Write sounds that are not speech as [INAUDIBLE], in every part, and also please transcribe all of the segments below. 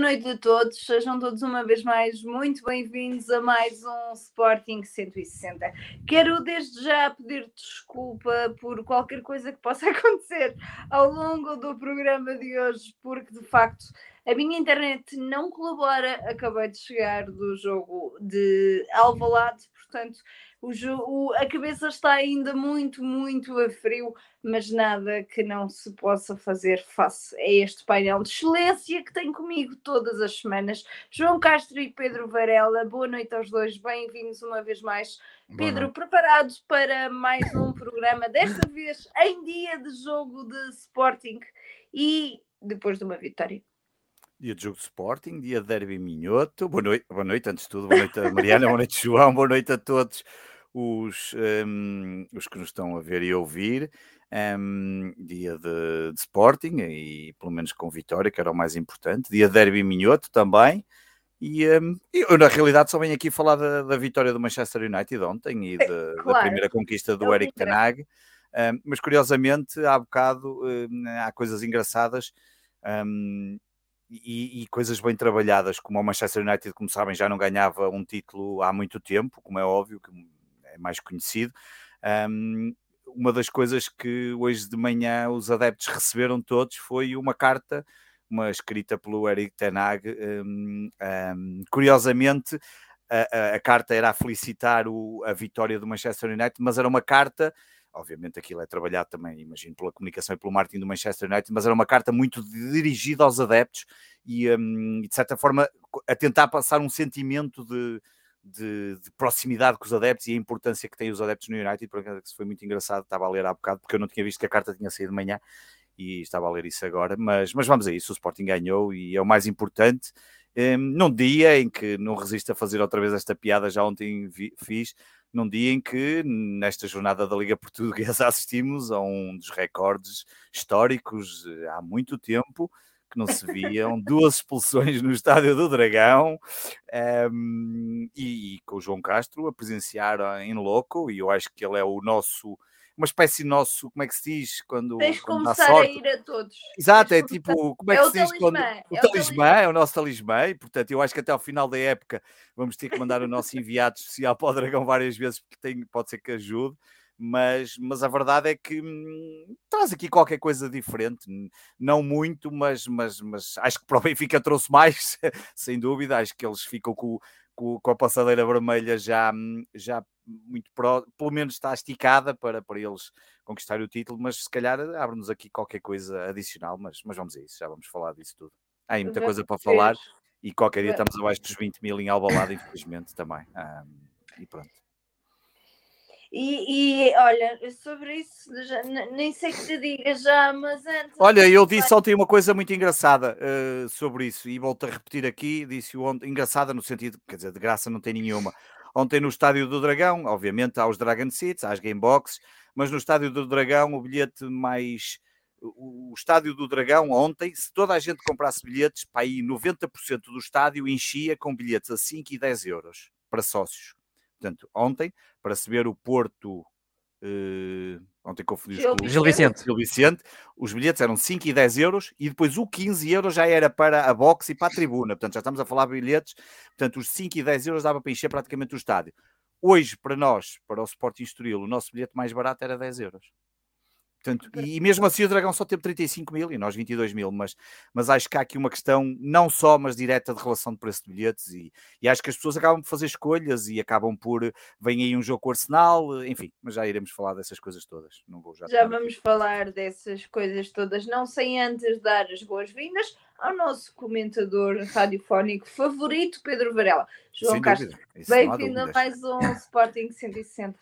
Noite a todos, sejam todos uma vez mais muito bem-vindos a mais um Sporting 160. Quero desde já pedir desculpa por qualquer coisa que possa [LAUGHS] acontecer ao longo do programa de hoje, porque de facto a minha internet não colabora. Acabei de chegar do jogo de Alvalade, portanto o, o, a cabeça está ainda muito, muito a frio, mas nada que não se possa fazer face a este painel de excelência que tem comigo todas as semanas. João Castro e Pedro Varela, boa noite aos dois, bem-vindos uma vez mais. Pedro, preparado para mais um programa, desta [COUGHS] vez em dia de jogo de Sporting e depois de uma vitória dia de jogo de Sporting, dia de derby minhoto. Boa noite, boa noite antes de tudo, boa noite a Mariana, boa noite João, boa noite a todos os, um, os que nos estão a ver e a ouvir. Um, dia de, de, Sporting e pelo menos com vitória, que era o mais importante. Dia de Derby Minhoto também. E um, eu, na realidade, só venho aqui falar da, da, vitória do Manchester United ontem e de, claro. da primeira conquista do Eric Ten Hag. Um, mas curiosamente, há bocado hum, há coisas engraçadas um, e, e, coisas bem trabalhadas, como o Manchester United, como sabem, já não ganhava um título há muito tempo, como é óbvio, que é mais conhecido. Um, uma das coisas que hoje de manhã os adeptos receberam todos foi uma carta, uma escrita pelo Eric Tenag. Um, um, curiosamente, a, a, a, carta era a felicitar o, a vitória do Manchester United, mas era uma carta. Obviamente aquilo é trabalhado também, imagino, pela comunicação e pelo marketing do Manchester United, mas era uma carta muito dirigida aos adeptos e, um, de certa forma, a tentar passar um sentimento de, de, de, proximidade com os adeptos e a importância que têm os adeptos no United, por acaso foi muito engraçado, estava a ler há bocado, porque eu não tinha visto que a carta tinha saído de manhã e estava a ler isso agora, mas, mas vamos a isso, o Sporting ganhou e é o mais importante, um, num dia em que não resisto a fazer outra vez esta piada, já ontem vi, fiz, num dia em que nesta jornada da Liga Portuguesa [LAUGHS] assistimos a um dos recordes históricos eh, há muito tempo, que não se viam, duas expulsões no Estádio do Dragão um, e, e, com o João Castro a presenciar em loco, e eu acho que ele é o nosso, uma espécie nosso, como é que se diz? Quando, Tens de começar a ir a todos. Exato, é tipo, como é que é se diz? Quando, é o, talismã, é o nosso talismã, e portanto eu acho que até ao final da época vamos ter que mandar o nosso enviado especial para o Dragão várias vezes, porque tem, pode ser que ajude mas, mas a verdade é que hum, traz aqui qualquer coisa diferente, não muito, mas, mas, mas acho que para o Benfica trouxe mais, [LAUGHS] sem dúvida. Acho que eles ficam com, com, com a passadeira vermelha já, hum, já muito pro, pelo menos está esticada para, para eles conquistarem o título, mas se calhar abre-nos aqui qualquer coisa adicional, mas, mas vamos a isso, já vamos falar disso tudo. Há aí muita coisa para falar e qualquer dia estamos abaixo dos 20 mil em Albalade, infelizmente também. E pronto. E, e, olha, sobre isso, já, nem sei que te diga já, mas antes. Olha, eu disse ontem uma coisa muito engraçada uh, sobre isso e volto a repetir aqui. Disse ontem, engraçada no sentido, quer dizer, de graça não tem nenhuma. Ontem no Estádio do Dragão, obviamente há os Dragon Seats, há as Gamebox, mas no Estádio do Dragão o bilhete mais. O Estádio do Dragão, ontem, se toda a gente comprasse bilhetes, para aí 90% do estádio enchia com bilhetes a 5 e 10 euros para sócios. Portanto, ontem, para se ver o Porto. Uh, ontem confundi os clubes. Gil Vicente. Gil Vicente. Os bilhetes eram 5 e 10 euros e depois o 15 euros já era para a boxe e para a tribuna. Portanto, já estamos a falar de bilhetes. Portanto, os 5 e 10 euros dava para encher praticamente o estádio. Hoje, para nós, para o Sporting Estoril, o nosso bilhete mais barato era 10 euros. Portanto, e, mesmo assim o Dragão só teve 35 mil e nós 22 mil, mas, mas acho que há aqui uma questão não só, mas direta de relação de preço de bilhetes e, e acho que as pessoas acabam por fazer escolhas e acabam por, vem aí um jogo com o Arsenal, enfim, mas já iremos falar dessas coisas todas. Não vou já já vamos aqui. falar dessas coisas todas, não sem antes dar as boas-vindas ao nosso comentador radiofónico favorito, Pedro Varela. João Sem Castro, bem-vindo a mais um Sporting 160.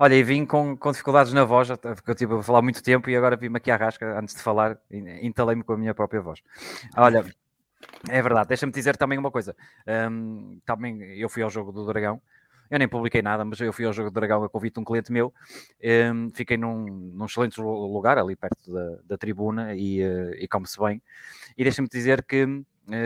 Olha, e vim com, com dificuldades na voz, porque eu tive a falar muito tempo e agora vim-me aqui à rasca antes de falar, entalei-me com a minha própria voz. Olha, é verdade, deixa-me dizer também uma coisa. Um, também eu fui ao jogo do Dragão, eu nem publiquei nada, mas eu fui ao jogo do Dragão a convite de um cliente meu, um, fiquei num, num, excelente lugar ali perto da, da tribuna e, uh, e come-se bem. E deixa-me dizer que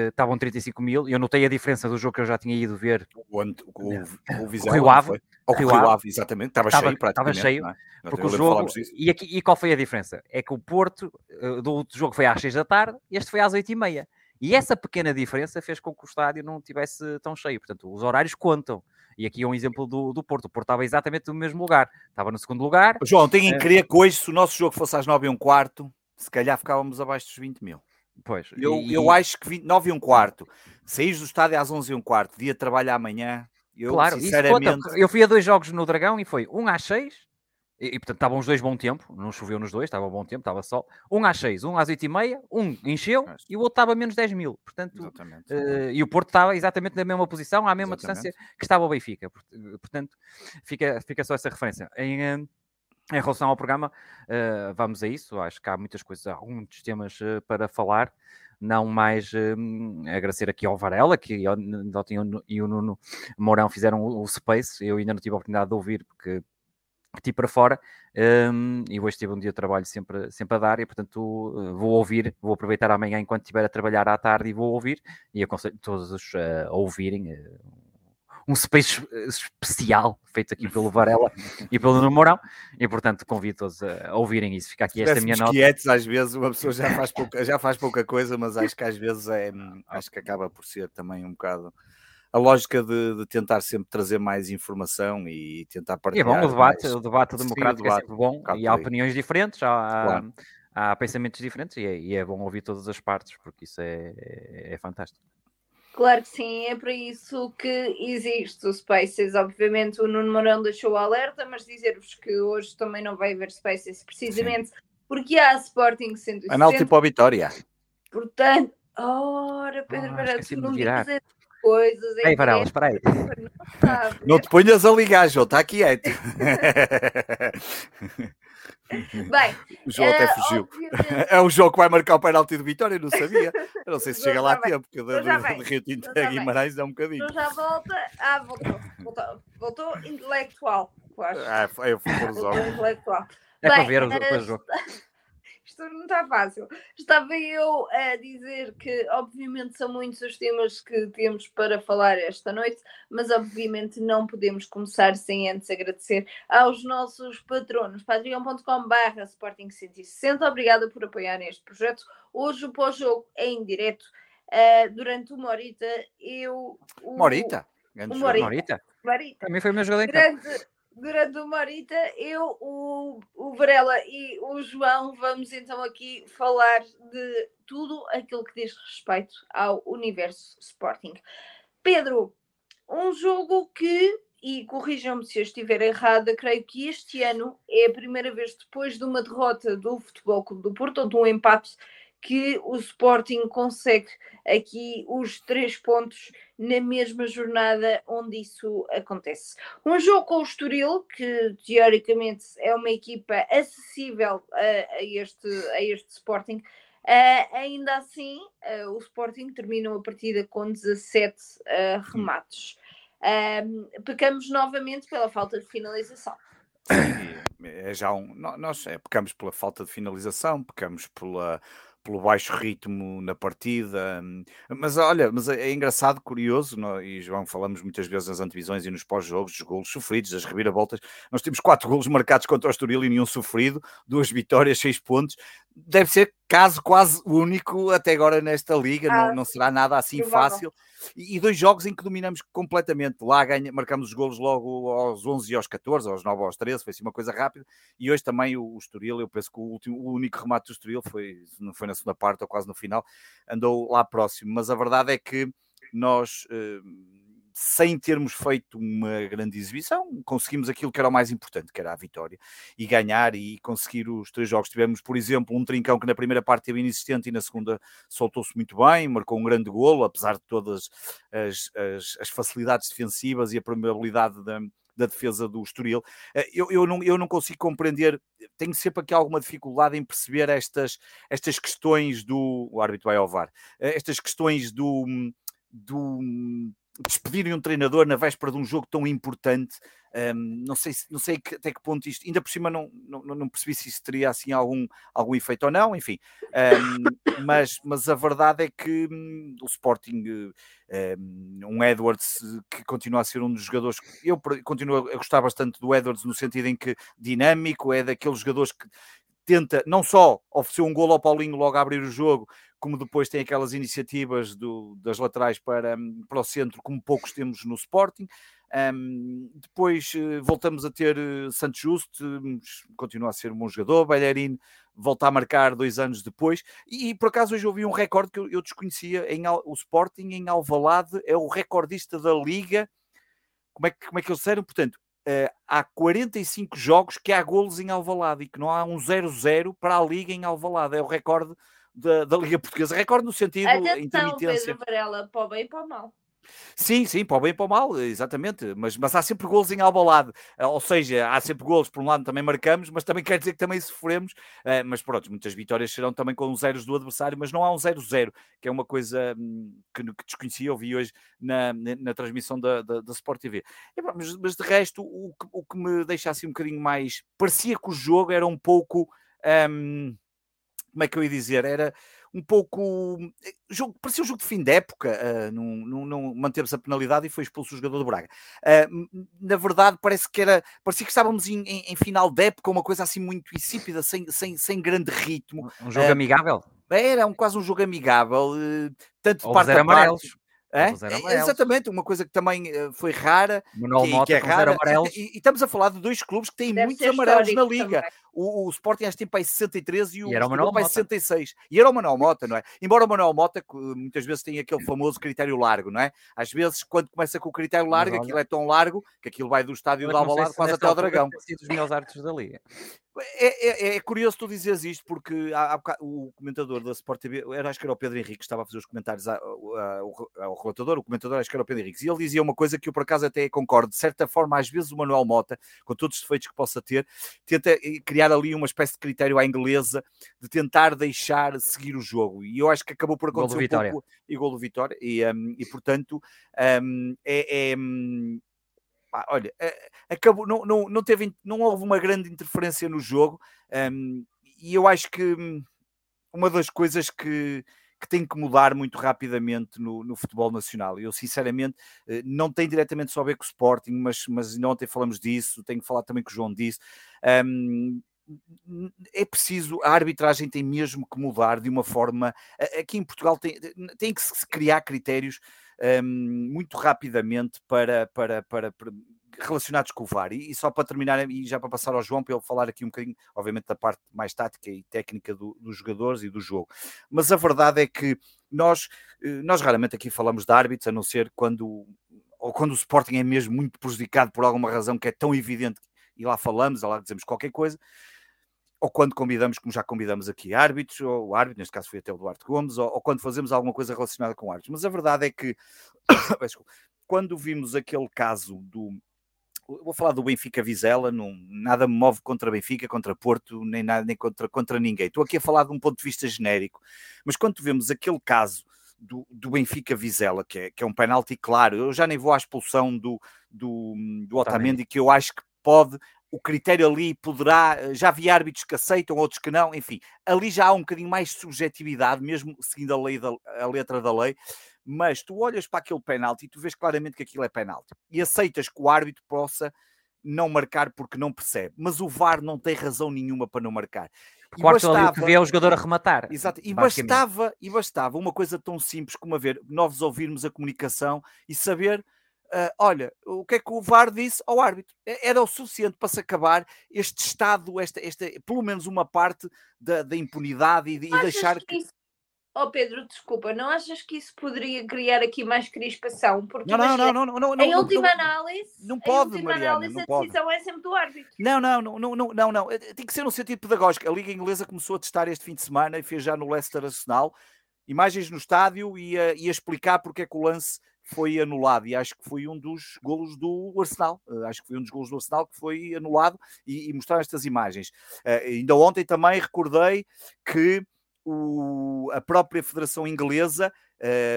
estavam 35 mil e eu notei a diferença do jogo que eu já tinha ido ver. O, o, o, o, o Rio Ave, o Rio, Ave, exatamente. Estava, estava cheio praticamente. Estava cheio. É? Porque o jogo... E, aqui, e qual foi a diferença? É que o Porto, uh, do outro jogo foi às 6 da tarde, este foi às 8 e meia. E essa pequena diferença fez com que o estádio não tivesse tão cheio. Portanto, os horários contam. E aqui é um exemplo do, do Porto. O Porto estava exatamente no mesmo lugar. Estava no segundo lugar. João, tenho em crer que hoje, se o nosso jogo fosse às 9 e um quarto, se calhar ficávamos abaixo dos 20 mil. Pois, eu, e... eu acho que 20, 9 e um quarto, saís do estádio às 11 e um quarto, dia de trabalho amanhã, eu claro, sinceramente... Eu fui a dois jogos no Dragão e foi um às 6 e, e, portanto estavam os dois bom tempo, não choveu nos dois, estava bom tempo, estava sol. Um às 6, um às 8 e meia, um encheu Mas... e o outro estava a menos 10 mil. Portanto, uh, e o Porto estava exatamente na mesma posição, à mesma exatamente. distância que estava o Benfica. Portanto, fica, fica só essa referência. Em, em relação ao programa, uh, vamos a isso. Acho que há muitas coisas, alguns temas uh, para falar. Não mais uh, agradecer aqui ao Varela, que o e o Nuno Mourão fizeram o, o Space, eu ainda não tive a oportunidade de ouvir, porque tive para fora. Um, e hoje tive um dia de trabalho sempre, sempre a dar. E portanto uh, vou ouvir, vou aproveitar amanhã enquanto estiver a trabalhar à tarde e vou ouvir. E aconselho todos a ouvirem um space especial feito aqui pelo Varela e pelo Nuno e portanto convido todos a ouvirem isso, fica aqui esta minha nota. quietos às vezes uma pessoa já faz, pouca, já faz pouca coisa mas acho que às vezes é, acho que acaba por ser também um bocado a lógica de, de, tentar sempre trazer mais informação e tentar partilhar. E é bom o debate, mais... o debate democrático Sim, o debate, é sempre bom e há opiniões diferentes, há, claro. há, há, pensamentos diferentes e é, e é, bom ouvir todas as partes porque isso é, é, é fantástico. Claro que sim, é para isso que existe o Spaces. Obviamente o Nuno Mourão deixou o alerta, mas dizer-vos que hoje também não vai haver Spaces precisamente sim. porque há Sporting 160. Penalti tipo a Vitória. Portanto, ora, Pedro oh, tu não dizes coisas. Ei, Varela, espera aí. [LAUGHS] Não te ponhas a ligar, João, está quieto. [LAUGHS] [LAUGHS] Bem, o João até eh, fugiu. Obviamente... [LAUGHS] É o João que vai marcar o penalti de Vitória, eu não sabia. Eu não sei se chega lá a tempo, porque do, do Rio Tinto a Guimarães é um bocadinho. Então já volta. Ah, voltou. Voltou, voltou intelectual. Ah, foi, foi por os olhos. Intelectual. É Bem, para ver os uh, isto não está fácil. Estava eu a dizer que, obviamente, são muitos os temas que temos para falar esta noite, mas obviamente não podemos começar sem antes agradecer aos nossos patronos. patreon.com.br Sporting 160. Obrigada por apoiarem este projeto. Hoje o pós-jogo é em direto. Uh, durante uma horita, eu. O, Morita? Uma Morita. Morita? Morita. Também foi o meu jogador durante, durante uma horita, eu, o, o Varela e o João vamos então aqui falar de tudo aquilo que diz respeito ao universo Sporting. Pedro, um jogo que, e corrijam-me se eu estiver errada, creio que este ano é a primeira vez depois de uma derrota do Futebol Clube do Porto, ou de um empate que o Sporting consegue aqui os três pontos na mesma jornada onde isso acontece. Um jogo com o Estoril, que teoricamente é uma equipa acessível a, a este, a este Sporting, uh, ainda assim uh, o Sporting terminou a partida com 17 uh, remates. pecamos novamente pela falta de finalização. É já um, nós é, pecamos pela falta de finalização, pecamos pela pelo baixo ritmo na partida. Hum, mas olha, mas é, é engraçado, curioso, e João, falamos muitas vezes nas antevisões e nos pós-jogos, dos golos sofridos, das reviravoltas. Nós temos quatro golos marcados contra o Estoril e nenhum sofrido, duas vitórias, seis pontos. Deve ser caso quase único até agora nesta liga, ah, não, não, será nada assim fácil. E, e, dois jogos em que dominamos completamente. Lá ganha, marcamos os golos logo aos 11 e aos 14, aos 9 aos 13, foi assim uma coisa rápida. E hoje também o, o Estoril, eu penso que o, último, o único remate do Estoril foi, não foi na segunda parte ou quase no final, andou lá próximo. Mas a verdade é que nós. Uh, sem termos feito uma grande exibição, conseguimos aquilo que era o mais importante, que era a vitória, e ganhar e conseguir os três jogos. Tivemos, por exemplo, um trincão que na primeira parte teve inexistente e na segunda soltou-se muito bem, marcou um grande golo, apesar de todas as, as, as facilidades defensivas e a probabilidade da, da defesa do Estoril. Eh, eu, eu, não, eu não consigo compreender, tenho sempre aqui alguma dificuldade em perceber estas, estas questões do. O árbitro vai ao VAR, eh, estas questões do. do despedirem um treinador na véspera de um jogo tão importante, um, não sei, não sei que, até que ponto isto, ainda por cima não, não, não percebi se isso teria assim algum, algum efeito ou não, enfim, um, mas, mas a verdade é que um, o Sporting, um Edwards que continua a ser um dos jogadores, eu continuo a gostar bastante do Edwards no sentido em que dinâmico, é daqueles jogadores que tenta não só oferecer um golo ao Paulinho logo a abrir o jogo, como depois tem aquelas iniciativas do, das laterais para, para o centro, como poucos temos no Sporting. Um, depois uh, voltamos a ter uh, Santos Justo, um, continua a ser um bom jogador, Bellerin volta a marcar dois anos depois, e, e por acaso hoje ouvi um recorde que eu, eu desconhecia, em, o Sporting em Alvalade é o recordista da Liga, como é que, como é que eles disseram? Portanto, uh, há 45 jogos que há golos em Alvalade e que não há um 0-0 para a Liga em Alvalade, é o recorde da, da Liga Portuguesa, recorde no sentido Atenção, intermitência. Pedro Varela, para o bem e para o mal. Sim, sim, para o bem e para o mal, exatamente. Mas, mas há sempre golos em Albalade. Eh, ou seja, há sempre golos, por um lado também marcamos, mas também quer dizer que também sofremos. Uh, mas pronto, muitas vitórias serão também com os zeros do adversário, mas não há um 0-0, que é uma coisa hum, que, que desconhecia, ouvi hoje na, na, transmissão da, da, da, Sport TV. Mas, mas, de resto, o, o que me deixa assim um bocadinho mais. Parecia que o jogo era um pouco. Um, como é que eu ia dizer? Era um pouco. Eh, jogo, parecia um jogo de fim de época, uh, não, não, não manteve-se a penalidade e foi expulso o jogador do Braga. Uh, na verdade, parece que era. Parecia que estávamos em, em, em, final de época, uma coisa assim muito insípida, sem, sem, sem grande ritmo. Um jogo uh, amigável? Era um, quase um jogo amigável, tanto de parte a parte. É? Exatamente, uma coisa que também foi rara, Manuel que, Mota, que é rara. E, e, estamos a falar de dois clubes que têm Deve muitos amarelos na liga. O, o, Sporting acho que tem para 63 e o, e era o Manuel para 66. E era o Manuel Mota, não é? Embora o Manuel Mota muitas vezes tenha aquele famoso critério largo, não é? Às vezes, quando começa com o critério largo, aquilo é tão largo que aquilo vai do estádio do Alvalade quase até ao Dragão. dos melhores árbitros da liga. É, é, é, curioso tu dizeres isto, porque há, há, o comentador da Sport TV, era, acho que era o Pedro Henrique, que estava a fazer os comentários ao, relatador, o comentador acho que era o Pedro Henrique, e ele dizia uma coisa que eu por acaso até concordo, de certa forma, às vezes o Manuel Mota, com todos os defeitos que possa ter, tenta eh, criar ali uma espécie de critério à inglesa de tentar deixar seguir o jogo, e eu acho que acabou por acontecer um pouco, e gol do Vitória, e, um, e portanto um, é, é hum, olha, eh, acabou, não, não, não, teve, não houve uma grande interferência no jogo um, e eu acho que hum, uma das coisas que, que tem que mudar muito rapidamente no, no futebol nacional. Eu, sinceramente, eh, não tem diretamente só a ver com o Sporting, mas, mas ontem falamos disso, tenho que falar também com o João disso. Um, é preciso, a arbitragem tem mesmo que mudar de uma forma. Aqui em Portugal tem, tem que se criar critérios um, muito rapidamente para, para, para, para, relacionados com o VAR. E, só para terminar, e já para passar ao João, para ele falar aqui um bocadinho, obviamente, da parte mais tática e técnica do, dos jogadores e do jogo. Mas a verdade é que nós, eh, nós raramente aqui falamos de árbitros, a não ser quando, ou quando o Sporting é mesmo muito prejudicado por alguma razão que é tão evidente e lá falamos, lá dizemos qualquer coisa, ou quando convidamos, como já convidamos aqui, árbitros, ou o árbitro, neste caso foi até o Duarte Gomes, ou, ou quando fazemos alguma coisa relacionada com árbitros. Mas a verdade é que, [COUGHS] quando vimos aquele caso do. Vou falar do Benfica Vizela, não, nada me move contra Benfica, contra Porto, nem nada, nem contra, contra ninguém. Estou aqui a falar de um ponto de vista genérico, mas quando vemos aquele caso do, do Benfica Vizela, que é, que é um penalti claro, eu já nem vou à expulsão do, do, do Otamendi, que eu acho que pode o critério ali poderá. Eh, já havia árbitros que aceitam, outros que não, enfim, ali já há um bocadinho mais de subjetividade, mesmo seguindo a, lei da, a letra da lei. Mas tu olhas para aquele penalti e tu vês claramente que aquilo é penalti e aceitas que o árbitro possa não marcar porque não percebe, mas o VAR não tem razão nenhuma para não marcar. E bastava, ali o que vê é o jogador a rematar. Exato, e bastava, e bastava uma coisa tão simples como a ver, nós ouvirmos a comunicação e saber Uh, olha, o que é que o VAR disse ao árbitro? Era o suficiente para se acabar este estado, esta, esta, pelo menos uma parte da, da impunidade e, e deixar que. Isso... Oh Pedro, desculpa, não achas que isso poderia criar aqui mais crispação? Porque não, não, não, não, não, não, em última análise, não pode, em última Mariana, análise, não a pode. decisão é sempre do árbitro. Não, não, não, não, não, não, não. Tem que ser no sentido pedagógico. A Liga Inglesa começou a testar este fim de semana e fez já no Leicester Arsenal imagens no estádio e a, e a explicar porque é que o lance foi anulado e acho que foi um dos golos do Arsenal, uh, acho que foi um dos golos do Arsenal que foi anulado e, e mostrar estas imagens. Uh, ainda ontem também recordei que o, a própria Federação Inglesa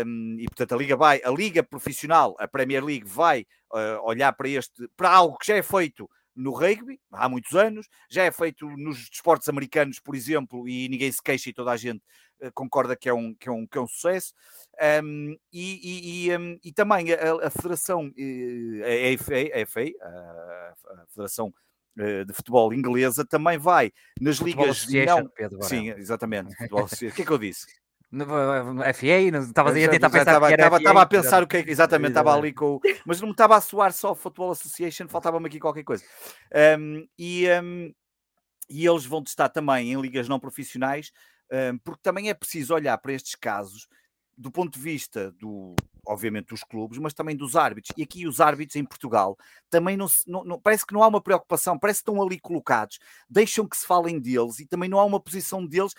um, e portanto a Liga vai, a Liga Profissional, a Premier League vai uh, olhar para este, para algo que já é feito no rugby há muitos anos, já é feito nos desportos americanos, por exemplo, e ninguém se queixa e toda a gente concorda que é um, que é um, que é um sucesso. Um, e, e, um, e, também a, a Federação, eh, a FA, a, FA, a Federação eh, de Futebol Inglesa, também vai nas Futebol ligas. Não, Pedro Sim, exatamente. [LAUGHS] o que é que eu disse? FA, estavas aí a tentar pensar estava, estava, a pensar o que é que exatamente estava ali com mas não me estava a soar só o Football Association, faltava-me aqui qualquer coisa. Um, e, um, e eles vão testar também em ligas não profissionais, porque também é preciso olhar para estes casos do ponto de vista do, obviamente, dos clubes, mas também dos árbitros. E aqui os árbitros em Portugal também não, não, não, parece que não há uma preocupação, parece que estão ali colocados, deixam que se falem deles e também não há uma posição deles.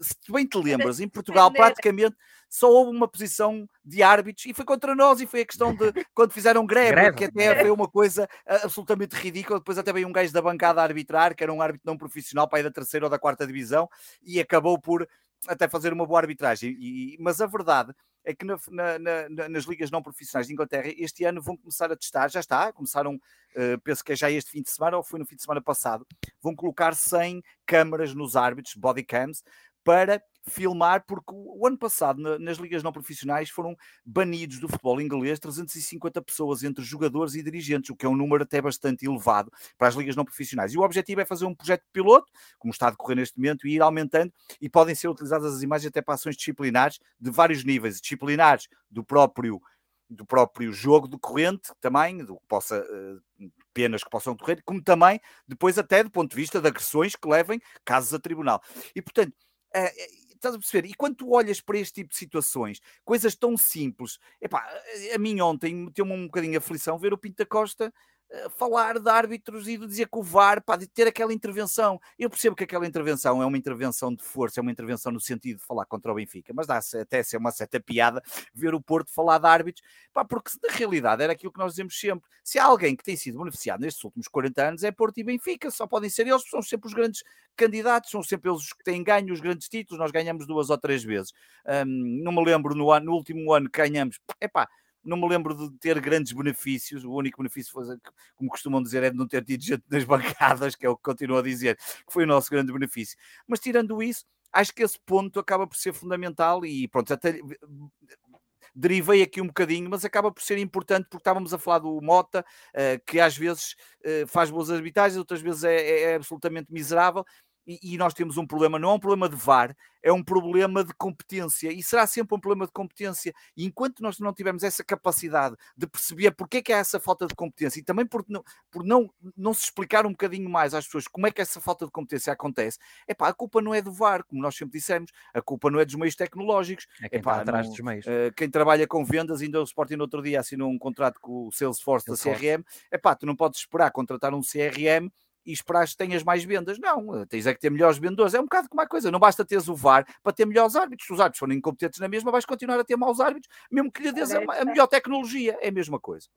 Se bem te lembras, em Portugal praticamente só houve uma posição de árbitros e foi contra nós e foi a questão de [LAUGHS] quando fizeram greve, greve. que até foi uma coisa absolutamente ridícula. Depois até veio um gajo da bancada a arbitrar, que era um árbitro não profissional, pai da terceira ou da quarta divisão, e acabou por até fazer uma boa arbitragem. E, mas a verdade é que na, na, na, nas ligas não profissionais de Inglaterra este ano vão começar a testar, já está, começaram, uh, penso que é já este fim de semana ou foi no fim de semana passado, vão colocar 100 câmaras nos árbitros, body cams, para filmar, porque o ano passado nas ligas não profissionais foram banidos do futebol inglês 350 pessoas entre jogadores e dirigentes, o que é um número até bastante elevado para as ligas não profissionais. E o objetivo é fazer um projeto piloto, como está a decorrer neste momento, e ir aumentando, e podem ser utilizadas as imagens até para ações disciplinares de vários níveis, disciplinares do próprio do próprio jogo decorrente também, do que possa uh, penas que possam decorrer, como também depois até do ponto de vista de agressões que levem casos a tribunal. E portanto, uh, Estás a perceber? E quando tu olhas para este tipo de situações, coisas tão simples, epá, a mim ontem meteu-me um bocadinho a aflição ver o Pinta Costa falar de árbitros e de dizer que o VAR, pá, de ter aquela intervenção. Eu percebo que aquela intervenção é uma intervenção de força, é uma intervenção no sentido de falar contra o Benfica, mas dá até ser uma certa piada ver o Porto falar de árbitros, pá, porque na realidade era aquilo que nós dizemos sempre. Se há alguém que tem sido beneficiado nestes últimos 40 anos é Porto e Benfica, só podem ser eles, são sempre os grandes candidatos, são sempre eles que têm ganho os grandes títulos, nós ganhamos duas ou três vezes. Não me lembro no, ano, no último ano que ganhamos, é pá, não me lembro de ter grandes benefícios. O único benefício, foi, como costumam dizer, é de não ter tido gente nas [LAUGHS] bancadas, que é o que continuo a dizer, que foi o nosso grande benefício. Mas tirando isso, acho que esse ponto acaba por ser fundamental e pronto, até derivei aqui um bocadinho, mas acaba por ser importante porque estávamos a falar do Mota, uh, que às vezes uh, faz boas arbitragens, outras vezes é, é, é absolutamente miserável e, e, nós temos um problema, não é um problema de VAR, é um problema de competência e será sempre um problema de competência. E enquanto nós não tivermos essa capacidade de perceber porque é que há essa falta de competência e também por não, por não, não se explicar um bocadinho mais às pessoas como é que essa falta de competência acontece, é pá, a culpa não é do VAR, como nós sempre dissemos, a culpa não é dos meios tecnológicos, é quem epá, está atrás dos meios. Uh, quem trabalha com vendas, ainda o Sporting no outro dia assinou um contrato com o Salesforce, Salesforce. da CRM, é pá, tu não podes esperar contratar um CRM e esperar que tenhas mais vendas. Não, eh, tens é que ter melhores vendedores. É um bocado como a coisa. Não basta teres o VAR para ter melhores árbitros. Se os árbitros forem incompetentes na mesma, vais continuar a ter maus árbitros, mesmo que lhe dês a, a, melhor tecnologia. É a mesma coisa.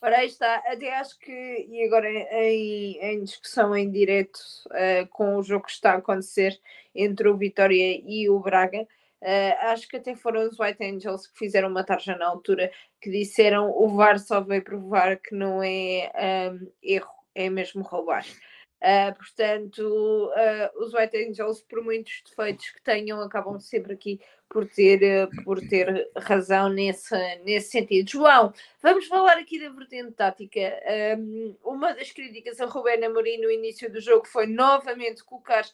Ora, aí está. Até acho que, e agora em, em discussão em direto uh, com o jogo que está a acontecer entre o Vitória e o Braga, uh, acho que até foram os White Angels que fizeram uma tarja na altura que disseram o VAR só veio provar que não é um, erro é mesmo roubar. Uh, portanto, uh, os White Angels, por muitos defeitos que tenham, acabam sempre aqui por ter, uh, por ter razão nesse, nesse sentido. João, vamos falar aqui da vertente tática. Um, uma das críticas a Rubén Amorim no início do jogo foi novamente colocar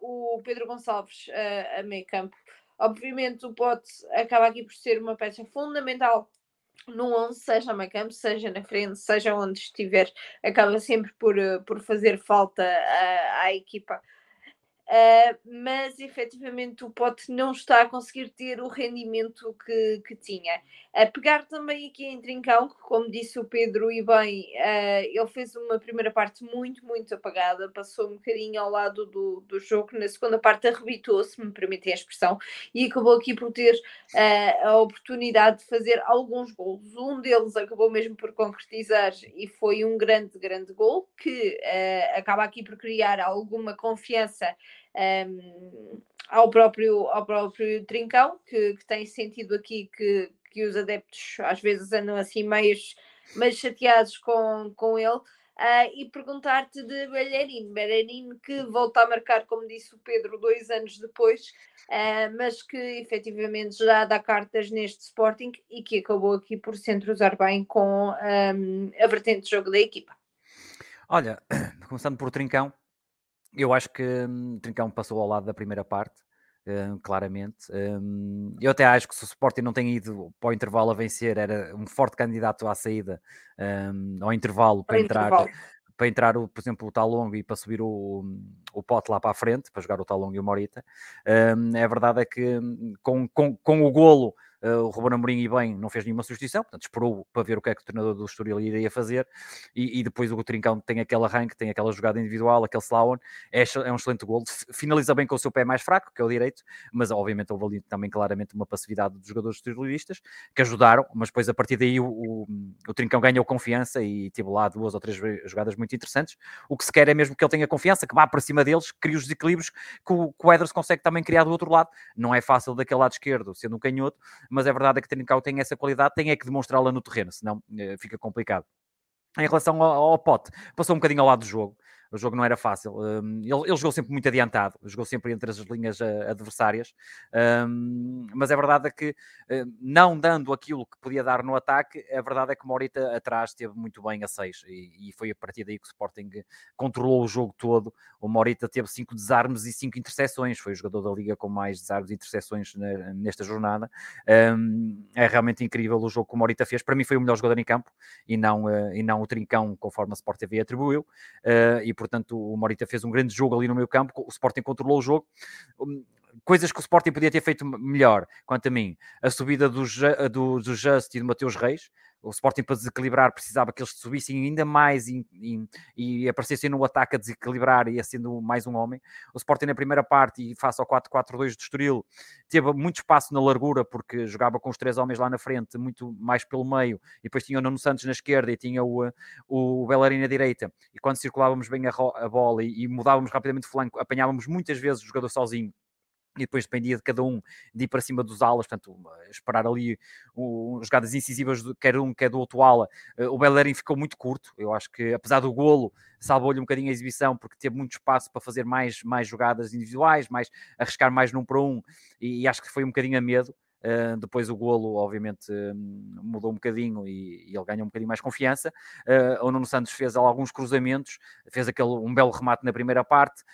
o Pedro Gonçalves a meio campo. Obviamente, o Pote acaba aqui por ser uma peça fundamental no 11, seja a campo, seja na frente, seja onde estiver, acaba sempre por, eh, por fazer falta à, à equipa Uh, mas efetivamente o Pote não está a conseguir ter o rendimento que, que tinha. A pegar também aqui em Trincão, que como disse o Pedro e bem, uh, ele fez uma primeira parte muito, muito apagada, passou um bocadinho ao lado do, do jogo, na segunda parte arrebitou-se, me permitem a expressão, e acabou aqui por ter uh, a oportunidade de fazer alguns gols. Um deles acabou mesmo por concretizar e foi um grande, grande gol, que acaba aqui por criar alguma confiança um, ao, próprio, ao próprio Trincão, que, que tem sentido aqui que, que os adeptos às vezes andam assim meios, meio chateados com, com ele. Uh, e perguntar-te de Bellerin, Bellerin que volta a marcar, como disse o Pedro, dois anos depois, uh, mas que efetivamente já dá cartas neste Sporting e que acabou aqui por se entrosar bem com um, a vertente de jogo da equipa. Olha, [COUGHS] começando por Trincão, eu acho que hum, Trincão passou ao lado da primeira parte. Uh, claramente. Um, eu até acho que se o Sporting não tem ido para o intervalo a vencer, era um forte candidato à saída um, ao intervalo para entrar. Intervalo. Para entrar, o, por exemplo, o Talongo e para subir o, o pote lá para a frente, para jogar o Talongo e o Morita. Um, é verdade é que hum, com, com, com o golo Uh, o Ruben Amorim, e bem, não fez nenhuma substituição, portanto esperou para ver o que é que o treinador do Estoril iria fazer e, e depois o Trincão tem aquele arranque, tem aquela jogada individual, aquele slalom, é, é, um excelente gol, finaliza bem com o seu pé mais fraco, que é o direito, mas obviamente houve ali também claramente uma passividade dos jogadores estorilistas que ajudaram, mas depois a partir daí o, o, o Trincão ganhou confiança e teve lá duas ou três jogadas muito interessantes. O que se quer é mesmo que ele tenha confiança, que vá para cima deles, crie os desequilíbrios que o, que o consegue também criar do outro lado. Não é fácil daquele lado esquerdo, sendo um canhoto, mas é verdade que Trincão tem essa qualidade, tem é que demonstrá-la no terreno, senão eh, fica complicado. Em relação ao, ao Pote, passou um bocadinho ao lado do jogo o jogo não era fácil. Um, ele, ele, jogou sempre muito adiantado, jogou sempre entre as linhas uh, adversárias, um, mas a verdade é que, uh, não dando aquilo que podia dar no ataque, a verdade é que Morita atrás esteve muito bem a 6 e, e, foi a partir daí que o Sporting controlou o jogo todo. O Morita teve 5 desarmes e 5 interseções, foi o jogador da liga com mais desarmes e interseções nesta jornada. Um, é realmente incrível o jogo que o Morita fez. Para mim, foi o melhor jogador em campo e não, uh, e não o Trincão, conforme a Sport TV atribuiu. e portanto o Morita fez um grande jogo ali no meio campo, o Sporting controlou o jogo, hum, coisas que o Sporting podia ter feito melhor, quanto a mim, a subida do, do, do Just e do Mateus Reis, o Sporting para desequilibrar precisava que eles subissem ainda mais e, e, e aparecessem no ataque a desequilibrar e sendo mais um homem. O Sporting na primeira parte e face ao 4-4-2 do Estoril teve muito espaço na largura porque jogava com os três homens lá na frente, muito mais pelo meio e depois tinha o Nuno Santos na esquerda e tinha o, o Bellerin na direita e quando circulávamos bem a, a bola e, e mudávamos rapidamente de flanco, apanhávamos muitas vezes o jogador sozinho e depois dependia de cada um de ir para cima dos alas, portanto, esperar ali um, jogadas incisivas, de, quer um, quer do outro ala. Eh, o Bellerin ficou muito curto, eu acho que apesar do golo, salvou-lhe um bocadinho a exibição, porque teve muito espaço para fazer mais, mais jogadas individuais, mais arriscar mais num para um, e, e acho que foi um bocadinho a medo. Uh, depois o golo, obviamente, uh, mudou um bocadinho e, e, ele ganhou um bocadinho mais confiança. Uh, o Nuno Santos fez alguns cruzamentos, fez aquele, um belo remate na primeira parte,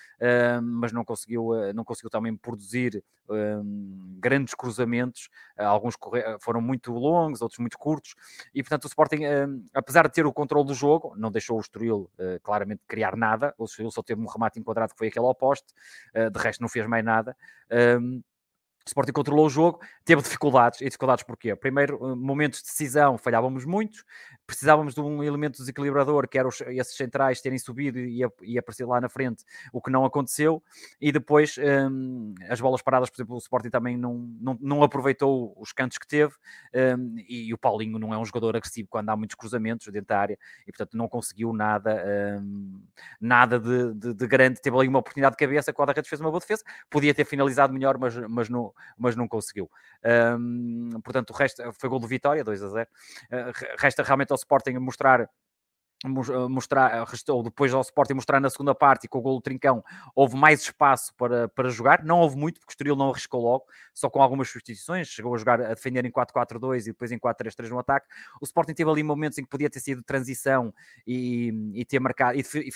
mas não conseguiu, não conseguiu também produzir grandes cruzamentos. alguns foram muito longos, outros muito curtos. E, portanto, o Sporting, apesar de ter o controle do jogo, não deixou o Estoril claramente criar nada. O Estoril só teve um remate enquadrado que foi aquele ao poste, de resto não fez mais nada. O Sporting controlou o jogo, teve dificuldades. E dificuldades porquê? Primeiro, eh, momentos de decisão, falhávamos muito. Precisávamos de um elemento desequilibrador, que eram esses centrais terem subido e, e aparecer lá na frente, o que não aconteceu. E depois, um, as bolas paradas, por exemplo, o Sporting também não, não, não aproveitou os cantos que teve. Um, e, e, o Paulinho não é um jogador agressivo quando há muitos cruzamentos dentro da área. E, portanto, não conseguiu nada, um, nada de, de, de, grande. Teve ali uma oportunidade de cabeça, a rede fez uma boa defesa. Podia ter finalizado melhor, mas, mas não mas não conseguiu. Um, portanto, o resto foi gol de vitória, 2 a 0. Uh, resta realmente ao Sporting mostrar mostrar, restou depois ao Sporting mostrar na segunda parte e com o gol do Trincão houve mais espaço para, para jogar, não houve muito porque o Estoril não arriscou logo, só com algumas substituições, chegou a jogar a defender em 4-4-2 e depois em 4-3-3 no ataque, o Sporting teve ali momentos em que podia ter sido transição e, e ter marcado e, e,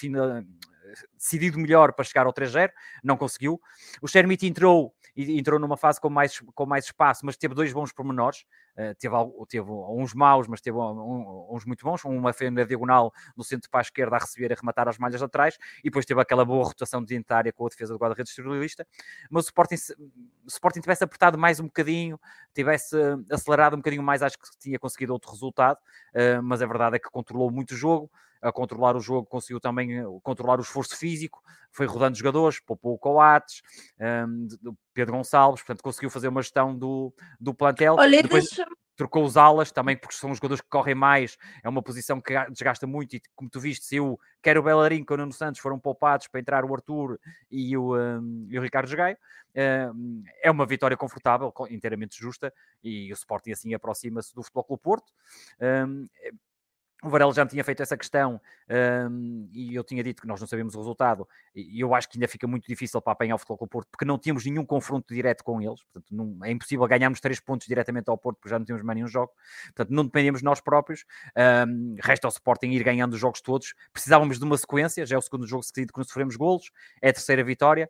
decidido melhor para chegar ao 3-0, não conseguiu. O Shermit entrou e entrou numa fase com mais, com mais espaço, mas teve dois bons pormenores. Uh, teve, teve uns maus, mas teve uns muito bons. Uma foi na diagonal no centro para a esquerda a receber e rematar as malhas laterais, e depois teve aquela boa rotação de área com a defesa do guarda-redes estruturalista. Mas o Sporting, se o Sporting tivesse apertado mais um bocadinho, tivesse acelerado um bocadinho mais, acho que tinha conseguido outro resultado. Uh, mas a verdade é que controlou muito o jogo a controlar o jogo, conseguiu também eh, controlar o esforço físico, foi rodando jogadores, poupou o Coates, um, Pedro Gonçalves, portanto conseguiu fazer uma gestão do, do plantel. Olha, Depois, deixa trocou os alas também porque são os jogadores que correm mais, é uma posição que desgasta muito e como tu viste, se eu quero o Bellerin com o Nuno Santos foram poupados para entrar o Arthur e o, um, e o Ricardo Gaio, um, é uma vitória confortável, inteiramente justa e o Sporting assim aproxima-se do Futebol Clube Porto. Um, o Varela já me tinha feito essa questão um, e eu tinha dito que nós não sabíamos o resultado e eu acho que ainda fica muito difícil para apanhar o Futebol Clube Porto porque não tínhamos nenhum confronto direto com eles, portanto não, é impossível ganharmos três pontos diretamente ao Porto porque já não tínhamos mais nenhum jogo, portanto não dependíamos de nós próprios, um, resta ao Sporting ir ganhando os jogos todos, precisávamos de uma sequência, já é o segundo jogo seguido que nos sofremos golos, é a terceira vitória.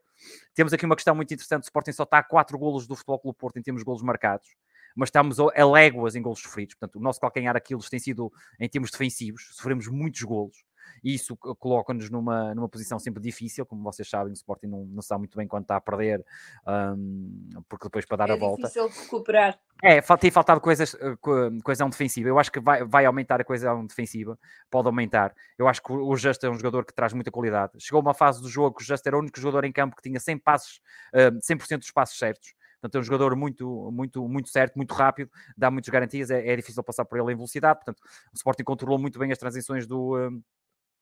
Temos aqui uma questão muito interessante, o Sporting só está a quatro golos do Futebol Clube Porto em termos de golos marcados, mas estamos a léguas em golos sofridos. Portanto, o nosso calcanhar Aquiles tem sido em termos defensivos, sofremos muitos golos. E isso coloca-nos numa, numa posição sempre difícil, como vocês sabem, o Sporting não, não sabe muito bem quando está a perder, um, porque depois para dar é a volta. É difícil recuperar. É, tem faltado coisas, eh, coesão defensiva. Eu acho que vai, vai aumentar a coesão defensiva, pode aumentar. Eu acho que o Just é um jogador que traz muita qualidade. Chegou uma fase do jogo que o Just era o único jogador em campo que tinha 100 passos, 100% dos passos certos. Portanto, é um jogador muito, muito, muito certo, muito rápido, dá muitas garantias, é, é difícil passar por ele em velocidade. Portanto, o Sporting controlou muito bem as transições do. Um,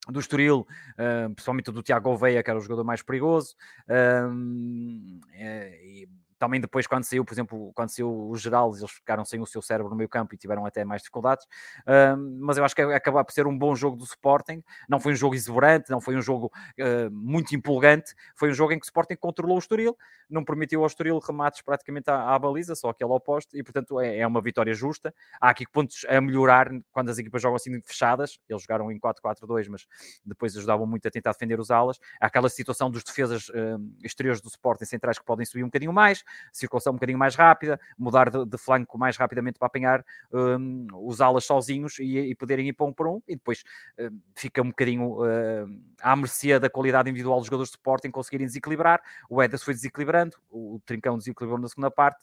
do Estoril, uh, principalmente do Tiago Oveia, que era o jogador mais perigoso, uh, e também depois quando saiu, por exemplo, quando saiu o geral, eles ficaram sem o seu cérebro no meio campo e tiveram até mais dificuldades, uh, mas eu acho que acabou por ser um bom jogo do Sporting, não foi um jogo exuberante, não foi um jogo uh, muito empolgante, foi um jogo em que o Sporting controlou o Estoril, não permitiu ao Estoril remates praticamente à, à baliza, só aquele oposto, e portanto é, é, uma vitória justa, há aqui pontos a melhorar quando as equipas jogam assim fechadas, eles jogaram em 4-4-2, mas depois ajudavam muito a tentar defender os alas, há aquela situação dos defesas uh, exteriores do Sporting centrais que podem subir um bocadinho mais, circulação um bocadinho mais rápida, mudar de, de flanco mais rapidamente para apanhar um, os alas sozinhos e, e, poderem ir para um por um, e depois um, fica um bocadinho uh, à mercê da qualidade individual dos jogadores de Sporting conseguirem desequilibrar. O Edas foi desequilibrando, o Trincão desequilibrou na segunda parte,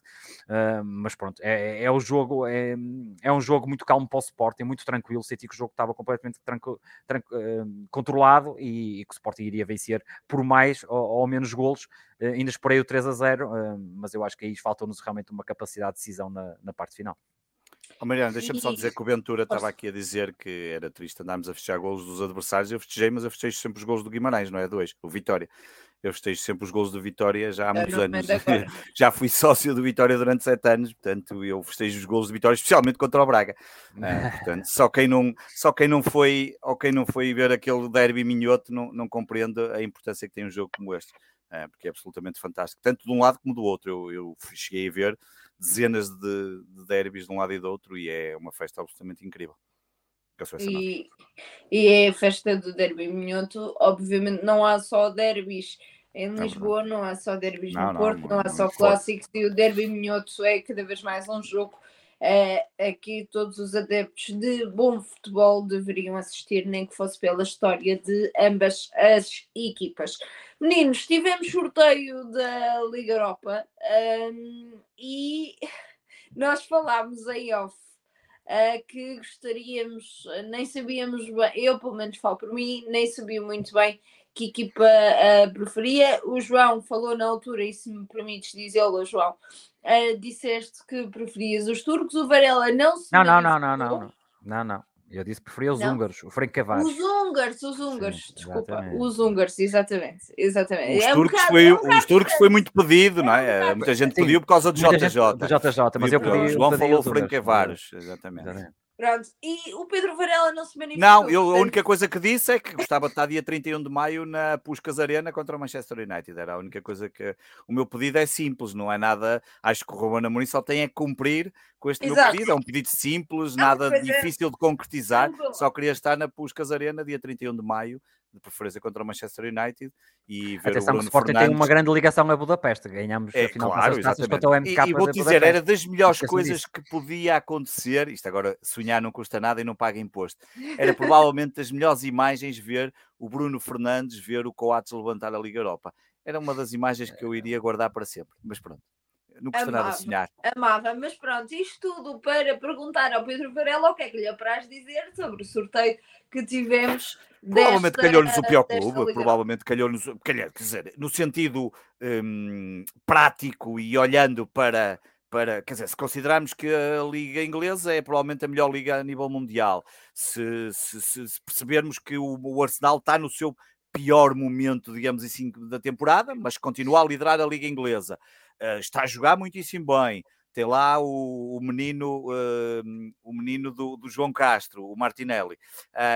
uh, mas pronto, é, é o jogo, é, é um jogo muito calmo para o Sporting, muito tranquilo. Senti que o jogo estava completamente uh, controlado e, e, que o Sporting iria vencer por mais ou, ou menos golos. Uh, ainda esperei o 3 a 0, mas eu acho que aí faltou-nos realmente uma capacidade de decisão na, na parte final. Oh, Mariana, deixa-me só dizer que o Ventura estava aqui a dizer que era triste andarmos a fechar golos dos adversários. Eu festejei, mas eu festejo sempre os golos do Guimarães, não é? Dois, o Vitória. Eu festejo sempre os gols do Vitória já há muitos anos. [LAUGHS] já fui sócio do Vitória durante sete anos, portanto, eu festejo os gols do Vitória, especialmente contra o Braga. É, [LAUGHS] portanto, só quem, não, só quem não foi ou quem não foi ver aquele derby minhoto não, não compreende a importância que tem um jogo como este porque é absolutamente fantástico, tanto de um lado como do outro. Eu, eu cheguei a ver dezenas de, de derbys de um lado e do outro e é uma festa absolutamente incrível. E, e é a festa do derby minhoto, obviamente não há só derbys. Em Lisboa, não, não há só derbys no Porto, não, não há só clássicos e o derby minhoto é cada vez mais um jogo uh, aqui todos os adeptos de bom futebol deveriam assistir, nem que fosse pela história de ambas as equipas. Meninos, tivemos sorteio da Liga Europa um, e [LAUGHS] nós falámos em off uh, que gostaríamos, nem sabíamos bem, eu pelo menos falo por mim, nem sabia muito bem que equipa uh, preferia. O João falou na altura, e se me permites dizê-lo, João, uh, disseste que preferias os turcos, o Varela não se. Não, não, não, não, não, não, não. Eu disse que preferia os não. húngaros, o Franco Cavaco. Os húngaros, os húngaros, Sim, desculpa. Exatamente. Os húngaros, exatamente. exatamente. Os, é turcos, um foi, é um os turcos foi muito pedido, é não é? Um Muita gente pediu por causa do JJ. Do JJ, mas eu pedi. O João falou Franco Cavaros, exatamente. exatamente. Pronto, e o Pedro Varela não se manifestou. Não, eu, a única coisa que disse é que gostava de estar dia 31 de maio na Puscas Arena contra o Manchester United. Era a única coisa que. O meu pedido é simples, não é nada. Acho que o Romano Amorim só tem que cumprir com este Exato. meu pedido. É um pedido simples, não, nada é. difícil é. de concretizar. Só queria estar na Puscas Arena dia 31 de maio de preferência contra o Manchester United e ver Atenção o Bruno o Sporting Fernandes. tem uma grande ligação a Budapeste, ganhamos é, a final claro, taças contra o MK E, e vou dizer, era das melhores coisas que podia acontecer, isto agora sonhar não custa nada e não paga imposto, era provavelmente das melhores imagens ver o Bruno Fernandes ver o Coates levantar a Liga Europa. Era uma das imagens que eu iria guardar para sempre, mas pronto. Não custa amava, nada sonhar. Amava, mas pronto, isto tudo para perguntar ao Pedro Varela o que é que lhe apraz dizer sobre o sorteio que tivemos Provavelmente calhou-nos o pior clube, provavelmente calhou-nos, quer dizer, no sentido hum, prático e olhando para, para, quer dizer, se considerarmos que a Liga Inglesa é provavelmente a melhor liga a nível mundial, se, se, se percebermos que o, o, Arsenal está no seu pior momento, digamos assim, da temporada, mas continua a liderar a Liga Inglesa, uh, está a jogar muitíssimo bem, tem lá o, o menino, uh, o menino do, do, João Castro, o Martinelli.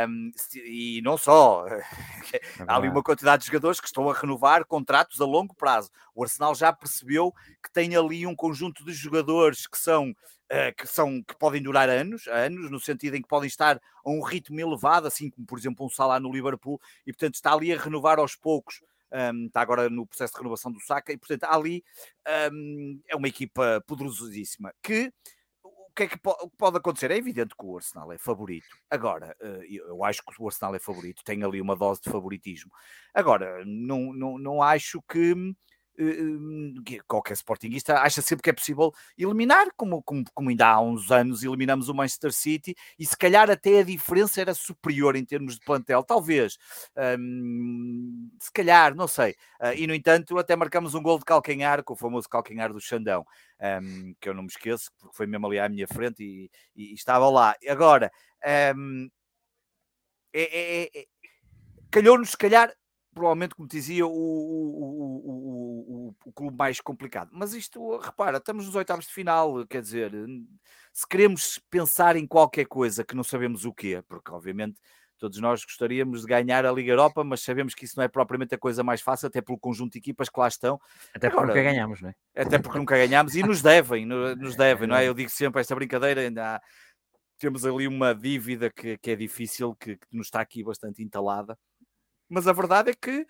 Um, e não só, é [LAUGHS] há ali uma quantidade de jogadores que estão a renovar contratos a longo prazo. O Arsenal já percebeu que tem ali um conjunto de jogadores que são Uh, que, são, que podem durar anos, anos, no sentido em que podem estar a um ritmo elevado, assim como, por exemplo, um Salah no Liverpool, e portanto está ali a renovar aos poucos um, está agora no processo de renovação do Saka, e portanto ali um, é uma equipa poderosíssima que o que é que pode acontecer? É evidente que o Arsenal é favorito. Agora, eh, eu acho que o Arsenal é favorito, tem ali uma dose de favoritismo. Agora, não, não, não acho que qualquer Sportingista acha sempre que é possível eliminar, como, como, como, ainda há uns anos eliminamos o Manchester City, e se calhar até a diferença era superior em termos de plantel, talvez, se calhar, não sei. Uh, e no entanto, até marcamos um gol de calcanhar, com o famoso calcanhar do Xandão, que eu não me esqueço, porque foi mesmo ali à minha frente e, e, estava lá. Agora, um, é, é, é, calhou-nos, se calhar, provavelmente, como dizia, o, o, o, o, clube mais complicado. Mas isto, repara, estamos nos oitavos de final, quer dizer, se queremos pensar em qualquer coisa que não sabemos o que é, porque obviamente todos nós gostaríamos de ganhar a Liga Europa, mas sabemos que isso não é propriamente a coisa mais fácil, até pelo conjunto de equipas que lá estão. Até porque Agora, nunca ganhamos, não é? Até porque nunca ganhamos e nos devem, nos [LAUGHS] devem, não é? Eu digo sempre, esta brincadeira ainda há, temos ali uma dívida que, que é difícil, que, que nos está aqui bastante entalada mas a verdade é que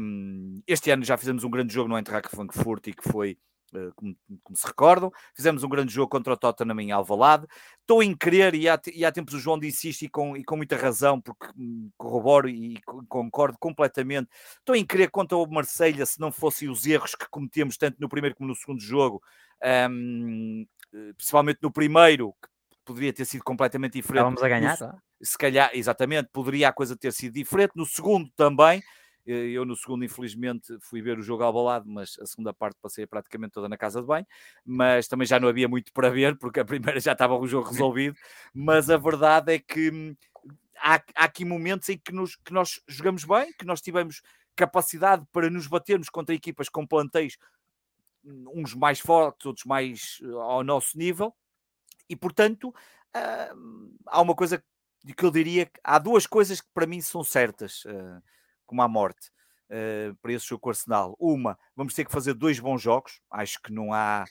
um, este ano já fizemos um grande jogo no Eintracht Frankfurt e que foi Uh, como, como, se recordam, fizemos um grande jogo contra o Tottenham em Alvalade. Estou em querer, e há, e há tempos o João disse isto e com, e com muita razão, porque hum, corroboro e concordo completamente. Estou em querer contra o Marselha se não fossem os erros que cometemos tanto no primeiro como no segundo jogo, um, eh, principalmente no primeiro, que poderia ter sido completamente diferente. Estávamos a ganhar, no, se calhar, exatamente, poderia a coisa ter sido diferente. No segundo também, eh, eu no segundo, infelizmente, fui ver o jogo ao balado, mas a segunda parte passei praticamente toda na casa de banho, mas também já não havia muito para ver, porque a primeira já estava o jogo resolvido, mas a verdade é que hum, há, há aqui momentos em que, nos, que nós jogamos bem, que nós tivemos capacidade para nos batermos contra equipas com plantéis hum, uns mais fortes, outros mais eh, ao nosso nível, e portanto uh, há uma coisa que eu diria que há duas coisas que para mim são certas, uh, como a morte, uh, para esse jogo com o Arsenal. Uma, vamos ter que fazer dois bons jogos, acho que não há.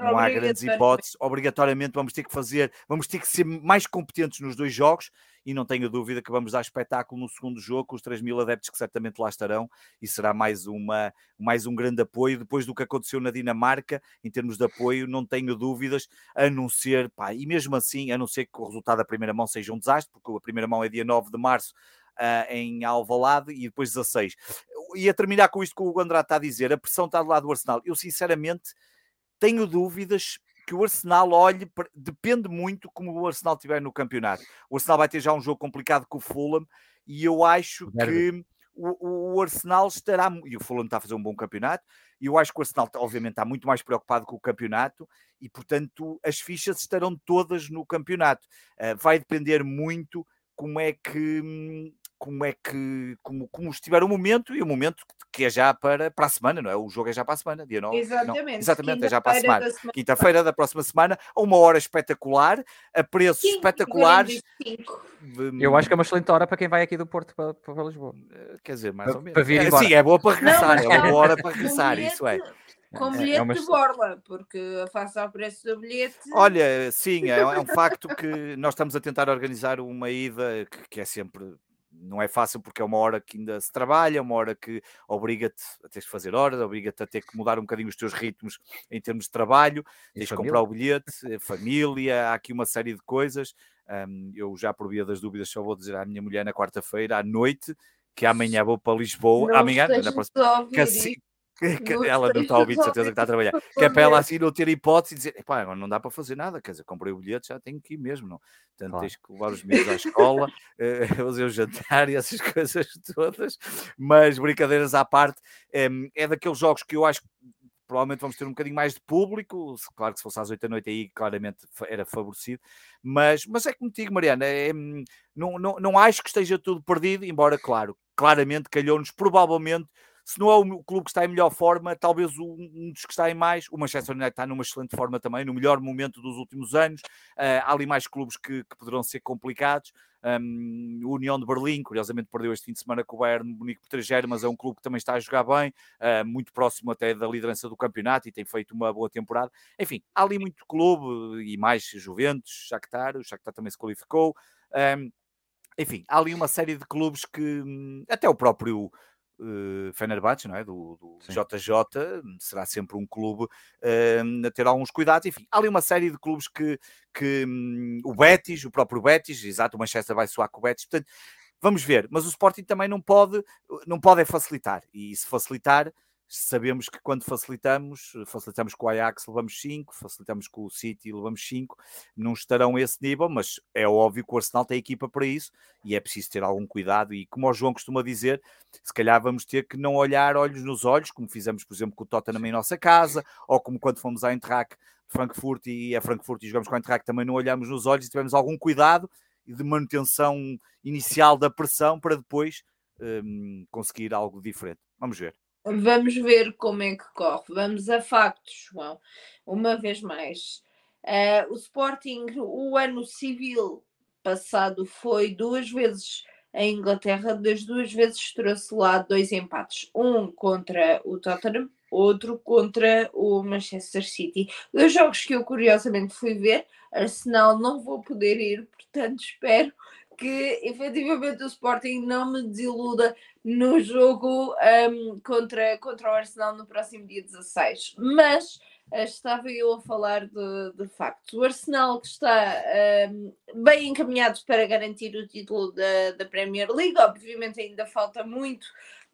Não há grandes hipóteses, obrigatoriamente vamos ter que fazer, vamos ter que ser mais competentes nos dois jogos e não tenho dúvida que vamos dar espetáculo no segundo jogo com os 3 mil adeptos que certamente lá estarão e será mais, uma, mais um grande apoio depois do que aconteceu na Dinamarca em termos de apoio, não tenho dúvidas, a não ser, pá, e mesmo assim, a não ser que o resultado da primeira mão seja um desastre, porque a primeira mão é dia 9 de março Uh, em Alvalade e depois 16. E a terminar com isto que o Andrade está a dizer, a pressão está do lado do Arsenal. Eu sinceramente tenho dúvidas que o Arsenal olhe, depende muito como o Arsenal estiver no campeonato. O Arsenal vai ter já um jogo complicado com o Fulham e eu acho que o, o, Arsenal estará, e o Fulham está a fazer um bom campeonato, e eu acho que o Arsenal obviamente está muito mais preocupado com o campeonato e portanto as fichas estarão todas no campeonato. Uh, vai depender muito como é que hum, como é que, como, como estiver o momento, e o momento que é já para, para a semana, não é? O jogo é já para a semana, dia 9. Exatamente. Não, exatamente, é já para a semana. semana. Quinta-feira da próxima semana, a uma hora espetacular, a preços espetaculares. Eu acho que é uma excelente hora para quem vai aqui do Porto para, para Lisboa. Eh, quer dizer, mais para, ou menos. Para vir é, sim, é boa para regressar, não, é uma boa hora para regressar, isso é. Com é, bilhete é uma... de borla, porque face ao preço do bilhete. Olha, sim, é, é um facto que nós estamos a tentar organizar uma ida que, que é sempre não é fácil porque é uma hora que ainda se trabalha, uma hora que obriga-te a ter que fazer horas, obriga-te a ter que mudar um bocadinho os teus ritmos em termos de trabalho, e tens que comprar o bilhete, eh, família, há aqui uma série de coisas. Um, eu já por via das dúvidas só vou dizer à minha mulher na quarta-feira à noite que amanhã vou para Lisboa, não amanhã, na próxima, que assim, ela não está a ouvir, de certeza que está a trabalhar. Que é para ela assim não ter hipótese e dizer, pá, não dá para fazer nada, quer dizer, comprei o bilhete, já tenho que ir mesmo, não. Portanto, claro. tens que levar os meninos à escola, [LAUGHS] eh, fazer o jantar e essas [LAUGHS] coisas todas, mas brincadeiras à parte, é, é daqueles jogos que eu acho que provavelmente vamos ter um bocadinho mais de público, claro que se fosse às 8 da noite aí claramente era favorecido, mas, mas é como digo, Mariana, é, não, não, não acho que esteja tudo perdido, embora, claro, claramente calhou-nos provavelmente se não é o clube que está em melhor forma, talvez um dos que está em mais. O Manchester United está numa excelente forma também, no melhor momento dos últimos anos. Uh, há ali mais clubes que, que poderão ser complicados. Um, o União de Berlim, curiosamente, perdeu este fim de semana com o Bayern Munique por 3 mas é um clube que também está a jogar bem, uh, muito próximo até da liderança do campeonato e tem feito uma boa temporada. Enfim, há ali muito clube e mais Juventus, Shakhtar, o Shakhtar também se qualificou. Um, enfim, há ali uma série de clubes que hum, até o próprio uh, Fenerbahçe, não é? Do, do JJ, será sempre um clube uh, a ter alguns cuidados. Enfim, há ali uma série de clubes que, que um, o Betis, o próprio Betis, exato, o Manchester vai soar com o Betis, portanto, vamos ver. Mas o Sporting também não pode, não pode é facilitar, e se facilitar sabemos que quando facilitamos, facilitamos com o Ajax levamos 5, facilitamos com o City levamos 5, não estarão a esse nível, mas é óbvio que o Arsenal tem equipa para isso e é preciso ter algum cuidado e como o João costuma dizer, se calhar vamos ter que não olhar olhos nos olhos, como fizemos por exemplo com o Tottenham em nossa casa, ou como quando fomos à Eintracht Frankfurt e a Frankfurt e jogamos com a Eintracht também não olhamos nos olhos e tivemos algum cuidado de manutenção inicial da pressão para depois um, conseguir algo diferente. Vamos ver. Vamos ver como é que corre. Vamos a factos, João. Uma vez mais. Uh, o Sporting, o ano civil passado, foi duas vezes em Inglaterra, das duas vezes trouxe lá dois empates. Um contra o Tottenham, outro contra o Manchester City. Dois jogos que eu curiosamente fui ver. Arsenal não vou poder ir, portanto espero que efetivamente o Sporting não me desiluda no jogo um, contra, contra o Arsenal no próximo dia 16. Mas uh, estava eu a falar de, de facto. O Arsenal que está um, bem encaminhado para garantir o título da, da Premier League, obviamente ainda falta muito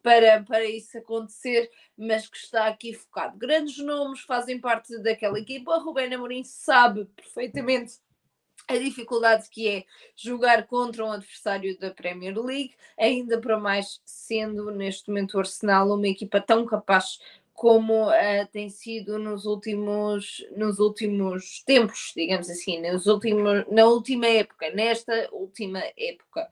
para, para isso acontecer, mas que está aqui focado. Grandes nomes fazem parte daquela equipa. Rubén Amorim sabe perfeitamente a dificuldade que é jogar contra um adversário da Premier League, ainda para mais sendo neste momento o Arsenal uma equipa tão capaz como uh, tem sido nos últimos, nos últimos tempos, digamos assim, nos últimos, na última época, nesta última época.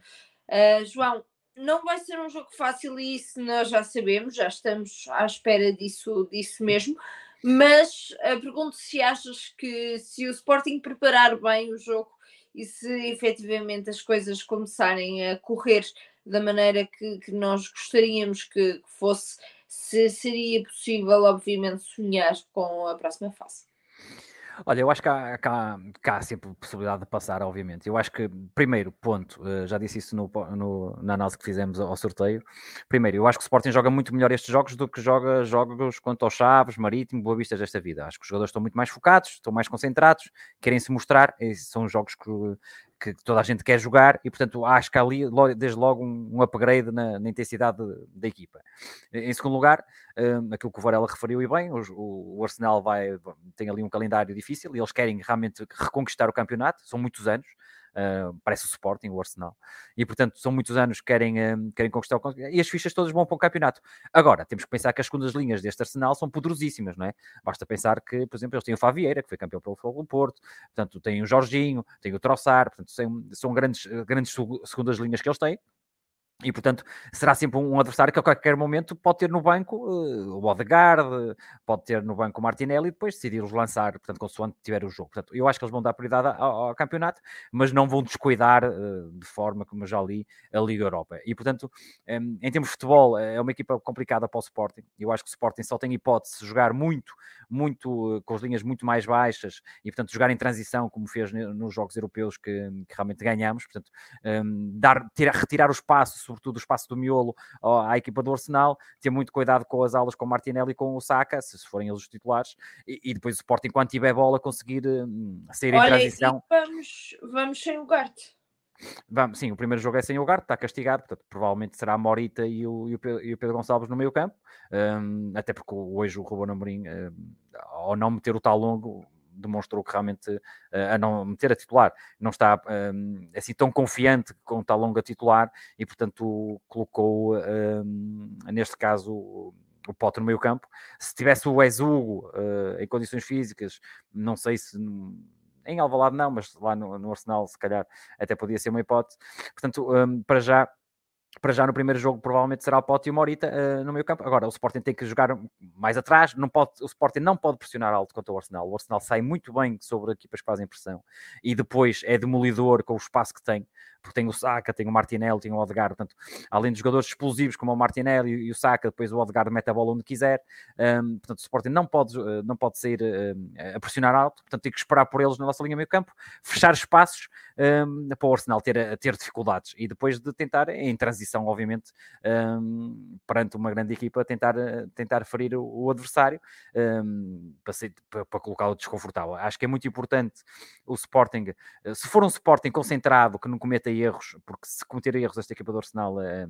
Uh, João, não vai ser um jogo fácil e isso nós já sabemos, já estamos à espera disso, disso mesmo. Mas uh, pergunto se achas que se o Sporting preparar bem o jogo e se efetivamente as coisas começarem a correr da maneira que, que nós gostaríamos que, que fosse, se seria possível, obviamente, sonhar com a próxima fase. Olha, eu acho que há, que, há, que há, sempre possibilidade de passar, obviamente. Eu acho que, primeiro ponto, eh, já disse isso no, no, na análise que fizemos ao sorteio. Primeiro, eu acho que o Sporting joga muito melhor estes jogos do que joga jogos contra os Chaves, Marítimo, Boa Vista desta vida. Acho que os jogadores estão muito mais focados, estão mais concentrados, querem se mostrar. são jogos que, que toda a gente quer jogar e, portanto, acho que há ali desde logo um, upgrade na, na intensidade da equipa. Em segundo lugar, um, aquilo que o Varela referiu e bem, o, o, Arsenal vai, tem ali um calendário difícil e eles querem realmente reconquistar o campeonato, são muitos anos, Uh, parece o Sporting, o Arsenal. E, portanto, são muitos anos que querem, uh, querem conquistar o E as fichas todas vão para o campeonato. Agora, temos que pensar que as segundas linhas deste Arsenal são poderosíssimas, não é? Basta pensar que, por exemplo, eles têm o Favieira, que foi campeão pelo Fogo Porto, portanto, tem o Jorginho, tem o Troçar, portanto, são, são grandes, grandes segundas linhas que eles têm. E, portanto, será sempre um adversário que a qualquer momento pode ter no banco uh, o Odegaard, pode ter no banco o Martinelli e depois decidir os lançar, portanto, consoante tiver o jogo. Portanto, eu acho que eles vão dar prioridade ao, ao campeonato, mas não vão descuidar uh, de forma, como eu já li, a Liga Europa. E, portanto, um, em termos de futebol, é uma equipa complicada para o Sporting. Eu acho que o Sporting só tem hipótese de jogar muito, muito, uh, com as linhas muito mais baixas e, portanto, jogar em transição, como fez nos jogos europeus que, que realmente ganhamos. Portanto, um, dar, tirar, retirar o espaço sobretudo o espaço do miolo à equipa do Arsenal, ter muito cuidado com as aulas com o Martinelli e com o Saka, se forem eles os titulares, e, e depois o Sporting, enquanto tiver bola, conseguir hum, sair Olha, em transição. Vamos, vamos sem o Garte. Vamos, sim, o primeiro jogo é sem o Garte, está castigado, portanto, provavelmente será a Morita e o, e o, Pedro, e o Pedro Gonçalves no meio campo, um, até porque hoje o Ruben Amorim, um, ao não meter o tal longo, demonstrou que realmente, uh, a não meter a titular, não está um, assim tão confiante com tal longa titular e, portanto, colocou, um, neste caso, o Potter no meio campo. Se tivesse o Ezugo uh, em condições físicas, não sei se em Alvalade não, mas lá no, no, Arsenal se calhar até podia ser uma hipótese. Portanto, um, para já para já no primeiro jogo provavelmente será o Pote e o Morita uh, no meio campo. Agora, o Sporting tem que jogar mais atrás, não pode, o Sporting não pode pressionar alto contra o Arsenal. O Arsenal sai muito bem sobre equipas que fazem pressão e depois é demolidor com o espaço que tem porque tem o Saka, tem o Martinelli, tem o Odegaard, portanto, além de jogadores explosivos como o Martinelli e o Saka, depois o Odegaard mete a bola onde quiser, um, portanto, o Sporting não pode, eh, não pode sair uh, a pressionar alto, portanto, tem que esperar por eles na nossa linha meio campo, fechar espaços um, para o Arsenal ter, ter dificuldades. E depois de tentar, em transição, obviamente, um, perante uma grande equipa, tentar, tentar ferir o, o adversário para, ser, para, para colocá-lo desconfortável. Acho que é muito importante o Sporting, eh, se for um Sporting concentrado, que não cometa erros, porque se cometer erros, esta equipa do Arsenal é,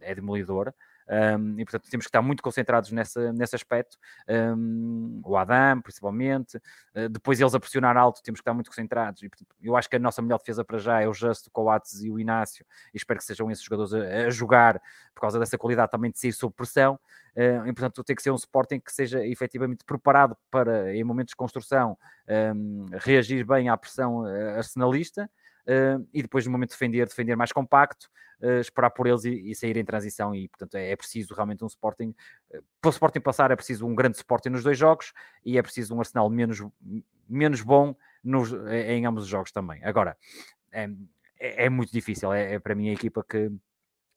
é demolidora. Um, e portanto temos que estar muito concentrados nessa, nesse aspecto. Um, o Adam, principalmente. Uh, depois eles a pressionar alto, temos que estar muito concentrados. E, portanto, eu acho que a nossa melhor defesa para já é o Justo, o Coates e o Inácio. E espero que sejam esses jogadores a, a jogar por causa dessa qualidade também de sair sob pressão. Uh, e portanto tem que ser um Sporting que seja efetivamente preparado para, em momentos de construção, um, reagir bem à pressão uh, arsenalista uh, e depois no momento de defender, defender mais compacto, uh, esperar por eles e, e, sair em transição e portanto é, é preciso realmente um Sporting, uh, para o Sporting passar é preciso um grande Sporting nos dois jogos e é preciso um Arsenal menos, menos bom nos, em ambos os jogos também. Agora, é, é, é muito difícil, é, é para mim a equipa que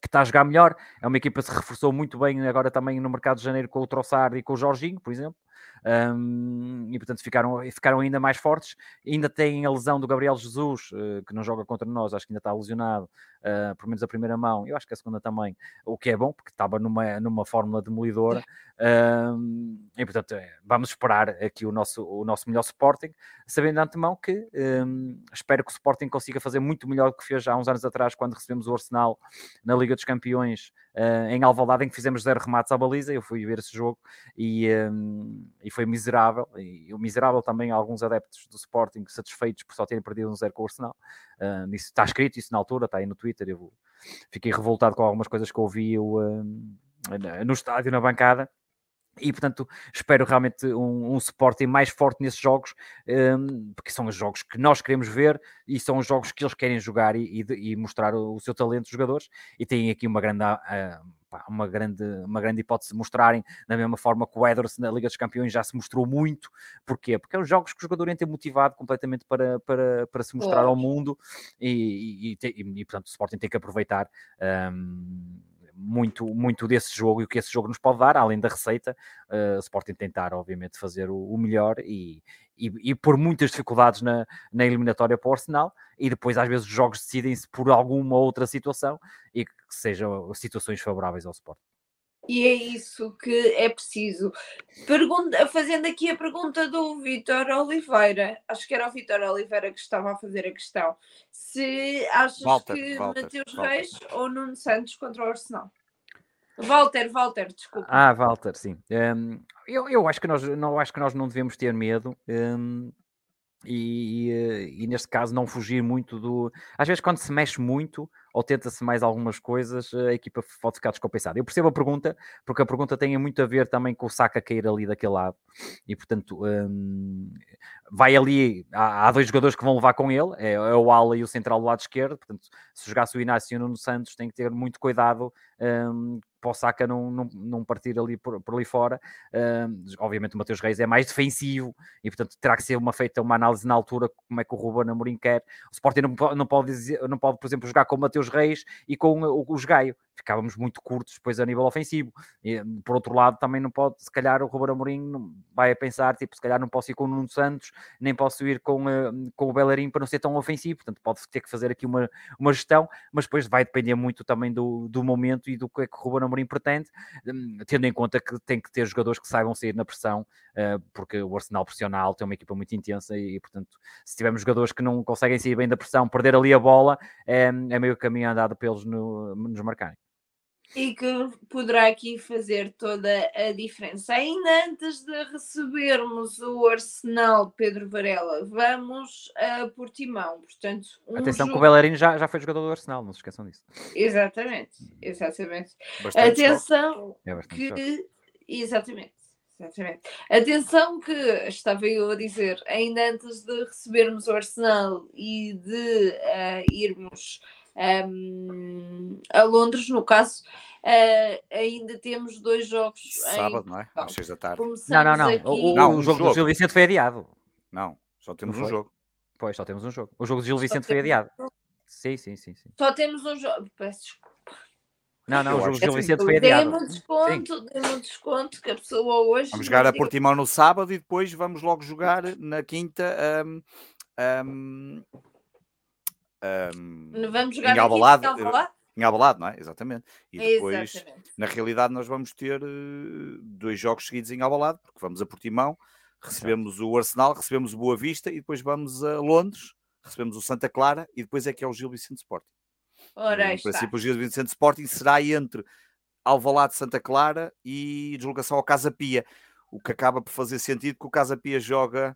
que está a jogar melhor. É uma equipa que se reforçou muito bem agora também no mercado de janeiro com o Trossard e com o Jorginho, por exemplo um, e portanto ficaram, ficaram ainda mais fortes. Ainda tem a lesão do Gabriel Jesus, uh, que não joga contra nós, acho que ainda está lesionado, uh, pelo menos a primeira mão, eu acho que a segunda também, o que é bom, porque estava numa, numa fórmula demolidora. Um, [LAUGHS] e portanto, é, vamos esperar aqui o nosso, o nosso melhor Sporting, sabendo de antemão que um, espero que o Sporting consiga fazer muito melhor do que fez há uns anos atrás, quando recebemos o Arsenal na Liga dos Campeões uh, em Alvalade, em que fizemos zero remates à baliza. Eu fui ver esse jogo e, um, e foi miserável. E o miserável também alguns adeptos do Sporting satisfeitos por só terem perdido um zero com o Arsenal. Isso está escrito isso na altura, está aí no Twitter. Eu fiquei revoltado com algumas coisas que ouvi eu, uh, no estádio, na bancada. E portanto espero realmente um, um Sporting mais forte nesses jogos, um, porque são os jogos que nós queremos ver e são os jogos que eles querem jogar e, e, e mostrar o, o, seu talento, os jogadores. E têm aqui uma grande, uh, uma grande, uma grande hipótese de mostrarem, da mesma forma que o Edwards na Liga dos Campeões já se mostrou muito. Porquê? Porque é os jogos que o jogador entra motivado completamente para, para, para se mostrar ao mundo e, e, e, portanto o Sporting tem que aproveitar. Um, muito, muito desse jogo e o que esse jogo nos pode dar, além da receita, uh, Sporting tentar, obviamente, fazer o, o melhor e, e, e por muitas dificuldades na, na eliminatória para o Arsenal, e depois às vezes os jogos decidem-se por alguma outra situação e que sejam situações favoráveis ao Sporting. E é isso que é preciso. Pergunta, fazendo aqui a pergunta do Vitor Oliveira, acho que era o Vitor Oliveira que estava a fazer a questão. Se achas Walter, que Walter, Mateus Walter. Reis ou Nuno Santos contra o Arsenal? Walter, Walter, desculpa. Ah, Walter, sim. Um, eu, eu acho que nós não acho que nós não devemos ter medo. Um, e, e, e, neste caso não fugir muito do. Às vezes, quando se mexe muito ou tenta-se mais algumas coisas, a equipa pode ficar descompensada. Eu percebo a pergunta, porque a pergunta tem muito a ver também com o saca cair ali daquele lado, e portanto hum, vai ali. Há, há, dois jogadores que vão levar com ele, é, é, o Ala e o central do lado esquerdo. Portanto, se jogasse o Inácio e o Nuno Santos, tem que ter muito cuidado hum, para o Saka não, não, não partir ali por, por ali fora. Uh, obviamente o Mateus Reis é mais defensivo e portanto terá que ser uma feita uma análise na altura como é que o Ruben Amorim quer. O Sporting não, não, pode, não pode, por exemplo, jogar com o Mateus Reis e com o, o Gaio ficávamos muito curtos depois a nível ofensivo. E, por outro lado, também não pode, se calhar o Ruben Amorim vai a pensar, tipo, se calhar não posso ir com o Nuno Santos, nem posso ir com, uh, com o Bellerin para não ser tão ofensivo, portanto pode ter que fazer aqui uma, uma gestão, mas depois vai depender muito também do, do momento e do que é que o Ruben Amorim pretende, um, tendo em conta que tem que ter jogadores que saibam sair na pressão, uh, porque o Arsenal pressiona alto, é uma equipa muito intensa e, portanto, se tivermos jogadores que não conseguem sair bem da pressão, perder ali a bola, é, é meio caminho andado para eles no, nos marcarem e que poderá aqui fazer toda a diferença. Ainda antes de recebermos o Arsenal Pedro Varela, vamos a Portimão. Portanto, um Atenção jogo... que o Bellerin já, já foi jogador do Arsenal, não se esqueçam disso. Exatamente, exatamente. Bastante Atenção é que. Exatamente. Exatamente. Atenção que estava eu a dizer, ainda antes de recebermos o Arsenal e de uh, irmos um, a Londres. No caso, uh, ainda temos dois jogos. Sábado, em... não é? Às seis da tarde. Não, não, não. Aqui... O, não, o jogo, jogo do Gil Vicente foi adiado. Não, só temos um jogo. Pois, só temos um jogo. O jogo do Gil Vicente foi adiado. Sim, sim, sim, sim. Só temos um jogo. Peço desculpa. Não, não, o jogo do Gil Vicente foi adiado. Dê-me um desconto, dê-me um desconto que a pessoa hoje. Vamos jogar a Portimão no sábado e depois vamos logo jogar na quinta. Um, um, um, vamos jogar em Albalade, em Albalade, não é? Exatamente. E depois, Exatamente. na realidade, nós vamos ter uh, dois jogos seguidos em Albalade, porque vamos a Portimão, recebemos o Arsenal, recebemos o Boa Vista e depois vamos a Londres, recebemos o Santa Clara e depois é que é o Gil Vicente Sporting. Ora, em princípio, o Gil Vicente Sporting será entre Alvalade Santa Clara e deslocação ao Casa Pia, o que acaba por fazer sentido que o Casa Pia joga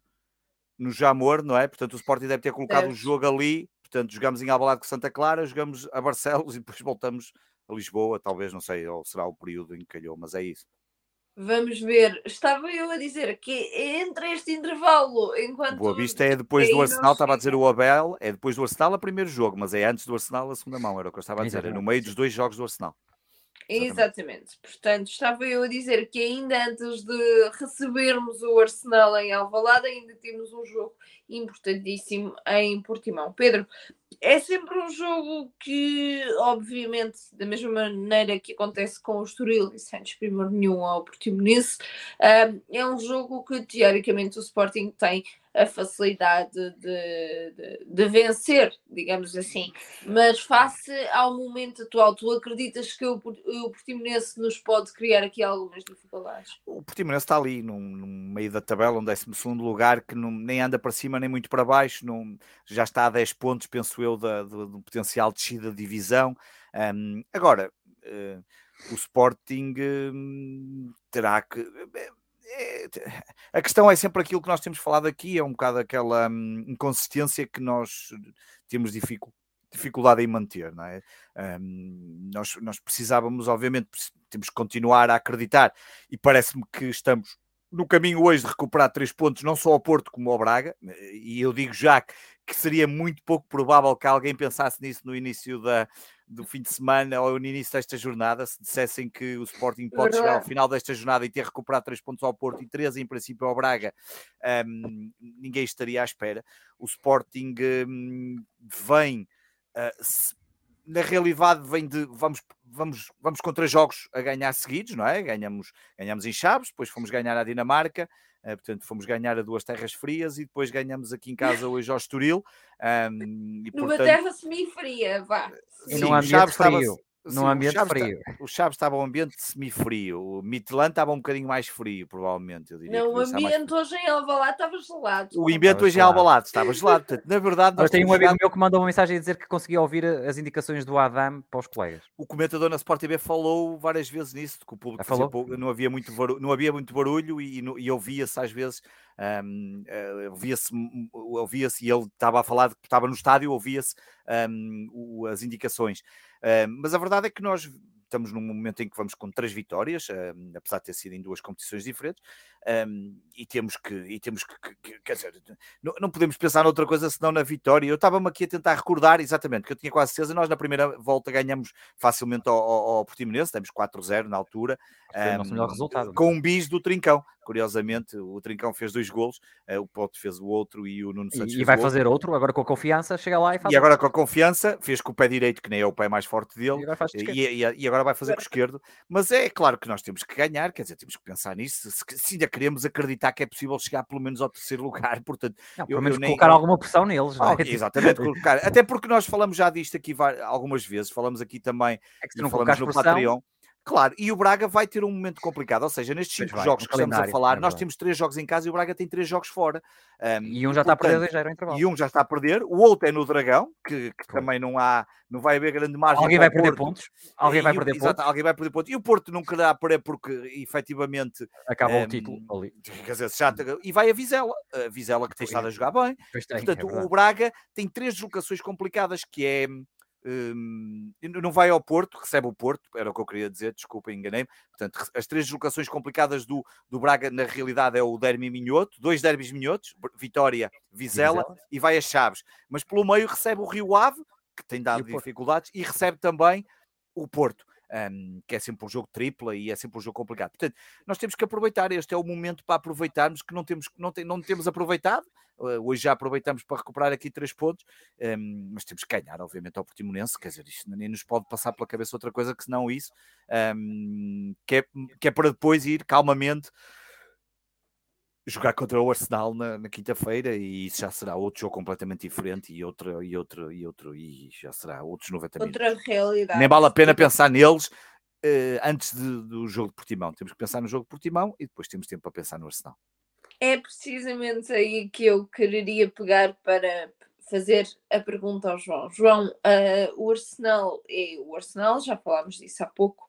no Jamor, não é? Portanto, o Sporting deve ter colocado o jogo ali. Portanto, jogamos em Alvalade com Santa Clara, jogamos a Barcelos [LAUGHS] e depois voltamos a Lisboa, talvez, não sei, ou será o período em que calhou, mas é isso. Vamos ver. Estava eu a dizer que entre este intervalo, enquanto. Boa Vista é depois do Arsenal, estava a dizer o Abel, é depois do Arsenal o primeiro jogo, mas é antes do Arsenal a segunda mão, era o que eu estava a dizer, é no meio dos dois jogos do Arsenal. Exatamente. Portanto, estava eu a dizer que ainda antes de recebermos o Arsenal em Alvalade, ainda temos um jogo importantíssimo em Portimão. Pedro, é sempre um jogo que, obviamente, da mesma maneira que acontece com o Estoril e Santos Primor nenhum ao Portimonense, é um jogo que teoricamente o Sporting tem a facilidade de, de, de, vencer, digamos assim. Mas face ao momento atual, tu acreditas que o, o Portimonense nos pode criar aqui algumas dificuldades? O Portimonense está ali no, meio da tabela, no 12 lugar, que não, nem anda para cima nem muito para baixo, não, já está a 10 pontos, penso eu, da, do, do potencial de descida de divisão. Um, agora, uh, o Sporting uh, terá que é, a questão é sempre aquilo que nós temos falado aqui, é um bocado aquela hum, inconsistência que nós temos dificuldade em manter, não é? Um, nós, nós precisávamos, obviamente, temos que continuar a acreditar e parece-me que estamos no caminho hoje de recuperar três pontos, não só ao Porto como ao Braga, e eu digo já que, que seria muito pouco provável que alguém pensasse nisso no início da, do fim de semana ou no início desta jornada, se dissessem que o Sporting pode chegar ao final desta jornada e ter recuperado três pontos ao Porto e três em princípio ao Braga, um, ninguém estaria à espera. O Sporting um, vem. Uh, na realidade vem de vamos, vamos, vamos com três jogos a ganhar seguidos, não é? Ganhamos, ganhamos em Chaves, depois fomos ganhar a Dinamarca, uh, portanto fomos ganhar a duas terras frias e depois ganhamos aqui em casa [LAUGHS] hoje ao Estoril. Um, e, Numa portanto, terra semi-fria, vá. E num ambiente frio num ambiente Chaves frio. Está, o Chaves estava um ambiente semi-frio, o Midland estava um bocadinho mais frio, provavelmente. Eu diria não, o ambiente hoje em Alvalade estava gelado. O ambiente hoje em Alvalade estava gelado. Portanto, na verdade, nós tem um amigo meu que mandou uma mensagem a dizer que conseguia ouvir as indicações do Adam para os colegas. O comentador na Sport TV falou várias vezes nisso, que o público falou? Pouco, não, havia muito barulho, não havia muito barulho e, e, e ouvia-se às vezes um, uh, ouvia-se ouvia e ele estava a falar de que estava no estádio, ouvia-se um, as indicações. Mas a verdade é que nós estamos num momento em que vamos com três vitórias, um, apesar de ter sido em duas competições diferentes, um, e temos que, e temos que, que quer dizer, não, não, podemos pensar noutra coisa senão na vitória. Eu estava-me aqui a tentar recordar exatamente, que eu tinha quase certeza, nós na primeira volta ganhamos facilmente ao, ao, ao Portimonense, temos 4-0 na altura, um, com um bis do Trincão. Curiosamente, o Trincão fez dois golos, uh, o Pote fez o outro e o Nuno Santos E, vai fazer outro. agora com a confiança, chega lá e faz. E agora com a confiança, fez com o pé direito, que nem é o pé mais forte dele, e agora, e, e, e agora vai fazer com o esquerdo. Mas é claro que nós temos que ganhar, quer dizer, temos que pensar nisso. Se, se ainda queremos acreditar que é possível chegar pelo menos ao terceiro [LAUGHS] lugar, portanto, não, pelo eu, menos eu nem... colocar alguma pressão neles, é? exatamente, colocar. Até porque nós falamos já disto aqui algumas vezes, falamos aqui também, é que se não falamos no pressão... Patreon. Claro, e o Braga vai ter um momento complicado, ou seja, nestes cinco vai, jogos que estamos a falar, é nós temos três jogos em casa e o Braga tem três jogos fora. Um, e um já está a perder já E um já está a perder, o outro é no Dragão, que, que também não há, não vai haver grande margem. Alguém vai perder pontos. Alguém vai perder pontos. alguém vai perder pontos. E o Porto não quererá perder porque efetivamente acaba um, o título ali. Quer dizer, já, e vai a Vizela, a Vizela que tem estado a jogar bem. Tem, Portanto, é o Braga tem três deslocações complicadas que é um, não vai ao Porto, recebe o Porto, era o que eu queria dizer, desculpa, enganei-me. Portanto, as três deslocações complicadas do, do Braga, na realidade, é o Derby Minhoto, dois derbys Minhotos, Vitória, Vizela, Vizela, e vai a Chaves. Mas pelo meio recebe o Rio Ave, que tem dado e dificuldades, e recebe também o Porto, um, que é sempre um jogo tripla e é sempre um jogo complicado. Portanto, nós temos que aproveitar, este é o momento para aproveitarmos que não temos, não, tem, não temos aproveitado. Uh, hoje já aproveitamos para recuperar aqui três pontos, um, mas temos que ganhar, obviamente, ao Portimonense. Quer dizer, isto nem nos pode passar pela cabeça outra coisa que senão isso, um, que, é, que é para depois ir calmamente jogar contra o Arsenal na, na quinta-feira e isso já será outro jogo completamente diferente e outro e outro e outro e já será outros 90 Outra minutos. realidade. Nem vale a pena pensar neles uh, antes de, do jogo de Portimão. Temos que pensar no jogo de Portimão e depois temos tempo para pensar no Arsenal. É precisamente aí que eu quereria pegar para fazer a pergunta ao João. João, uh, o Arsenal é o Arsenal, já falámos disso há pouco,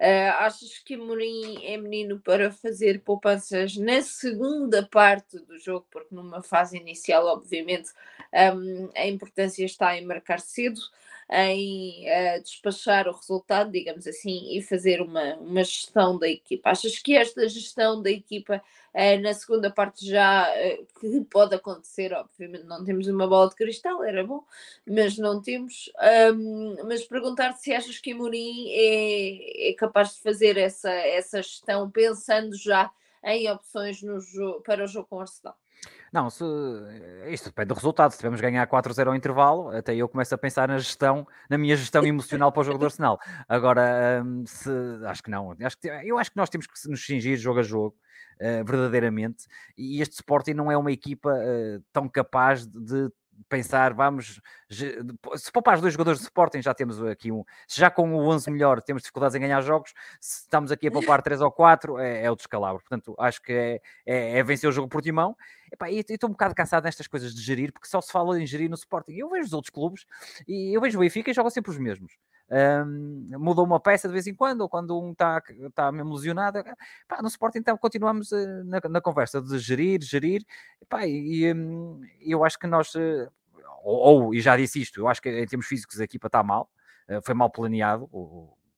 Uh, achas que Amorim é menino para fazer poupanças na segunda parte do jogo? Porque numa fase inicial, obviamente, um, a importância está em marcar cedo, em uh, despachar o resultado, digamos assim, e fazer uma, uma gestão da equipa. Achas que esta gestão da equipa uh, na segunda parte já que pode acontecer? Obviamente não temos uma bola de cristal, era bom, mas não temos. Um, mas perguntar-te se achas que Amorim é, é capaz de fazer essa, essa gestão pensando já em opções no jogo, para o jogo com o Arsenal? Não, se, isto depende do resultado. Se tivermos ganhar 4-0 ao intervalo, até eu começo a pensar na gestão, na minha gestão emocional para o jogo do Arsenal. Agora, hum, se, acho que não. Acho que, eu acho que nós temos que nos fingir jogo a jogo, uh, verdadeiramente. E este Sporting não é uma equipa uh, tão capaz de pensar, vamos, se poupar os dois jogadores de Sporting, já temos aqui um, se já com o 11 melhor temos dificuldades em ganhar jogos, se estamos aqui a [LAUGHS] poupar 3 ou 4, é, é o descalabro. Portanto, acho que é, é, é vencer o jogo por timão. Epá, e estou um bocado cansado nestas coisas de gerir, porque só se fala em gerir no Sporting. Eu vejo os outros clubes e eu vejo o Benfica e jogam sempre os mesmos. Um, mudou uma peça de vez em quando, ou quando um está tá mesmo lesionado. Pá, no Sporting então continuamos uh, na, na, conversa de gerir, gerir, pá, e um, eu acho que nós, uh, ou, ou, e já disse isto, eu acho que em termos físicos a equipa está mal, uh, foi mal planeado,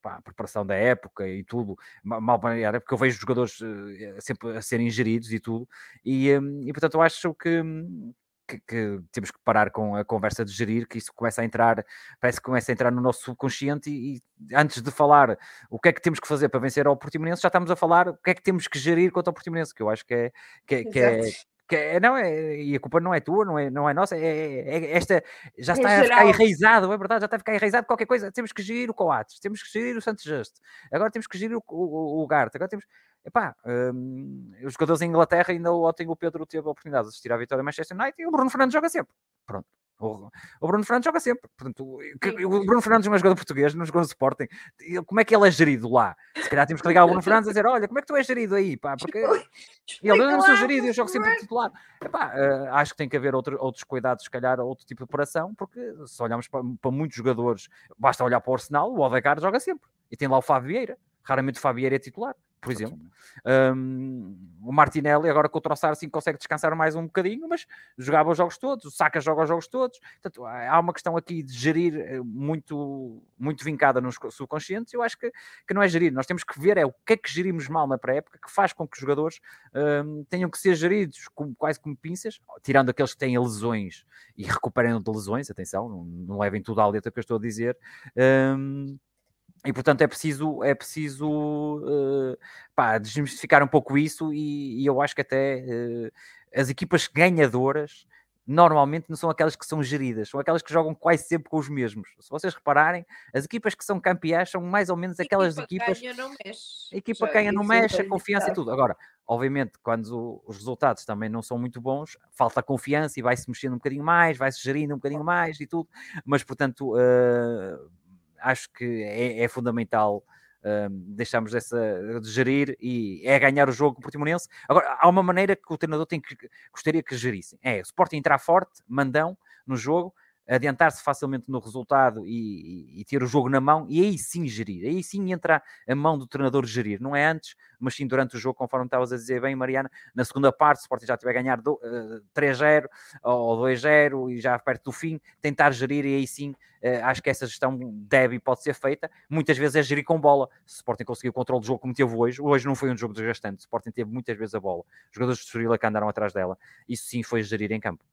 pá, a preparação da época e tudo, mal planeada, porque eu vejo os jogadores sempre a serem geridos e tudo, e, um, e portanto eu acho que, que, que, temos que parar com a conversa de gerir, que isso começa a entrar, parece que começa a entrar no nosso subconsciente e, e, antes de falar o que é que temos que fazer para vencer ao Portimonense, já estamos a falar o que é que temos que gerir contra o Portimonense, que eu acho que é, que, é, que é, que é, não é, e a culpa não é tua, não é, não é nossa, é, é, é esta já é está a ficar enraizado, é verdade, já está a ficar enraizado qualquer coisa. Temos que gerir o Coates, temos que gerir o Santos Justo, agora temos que gerir o, o, o Garte, agora temos Epá, um, os jogadores em Inglaterra ainda ontem o Pedro teve a oportunidade de assistir à vitória Manchester United e o Bruno Fernandes joga sempre. Pronto. O, o Bruno Fernandes joga sempre. Portanto, o Bruno Fernandes é jogador português, não jogou no Sporting. Como é que ele é gerido lá? Se calhar temos que ligar ao Bruno Fernandes e dizer: Olha, como é que tu és gerido aí? Pá, porque [LAUGHS] ele não sou gerido, eu jogo sempre titular. Epá, uh, acho que tem que haver outro, outros cuidados, se calhar, outro tipo de operação, porque se olharmos para, para muitos jogadores, basta olhar para o Arsenal, o Odegaard joga sempre. E tem lá o Fábio Vieira. Raramente o Fábio Vieira é titular por exemplo. Um, o Martinelli, agora com o Troçar, assim consegue descansar mais um bocadinho, mas jogava os jogos todos, o Saka joga os jogos todos. Portanto, há uma questão aqui de gerir eh, muito, muito vincada nos subconscientes. Eu acho que, que não é gerir. Nós temos que ver é o que é que gerimos mal na pré-época que faz com que os jogadores um, tenham que ser geridos como, quase como pinças, tirando aqueles que têm lesões e recuperem de lesões. Atenção, não, não levem tudo à letra que eu estou a dizer. Um, e portanto é preciso, é preciso uh, pá, desmistificar um pouco isso, e, e eu acho que até uh, as equipas ganhadoras normalmente não são aquelas que são geridas, são aquelas que jogam quase sempre com os mesmos. Se vocês repararem, as equipas que são campeãs são mais ou menos aquelas equipas. Ganha, não mexe. A equipa Já ganha, não mexe, a confiança e tudo. Agora, obviamente, quando os resultados também não são muito bons, falta confiança e vai-se mexendo um bocadinho mais, vai-se gerindo um bocadinho mais e tudo, mas portanto. Uh, acho que é, é fundamental um, deixarmos essa de gerir e é ganhar o jogo portimonense. Agora, há uma maneira que o treinador tem que gostaria que gerissem. É o Sporting entrar forte, mandão no jogo, adiantar-se facilmente no resultado e, e, e, ter o jogo na mão e aí sim gerir, aí sim entra a mão do treinador gerir, não é antes, mas sim durante o jogo, conforme estavas a dizer bem, Mariana, na segunda parte, o Sporting já tiver a ganhar uh, eh, 3-0 ou 2-0 e já perto do fim, tentar gerir e aí sim, uh, acho que essa gestão deve e pode ser feita, muitas vezes é gerir com bola, se o Sporting conseguiu o controle do jogo como teve hoje, hoje não foi um jogo desgastante, o Sporting teve muitas vezes a bola, os jogadores de Surila que andaram atrás dela, isso sim foi gerir em campo.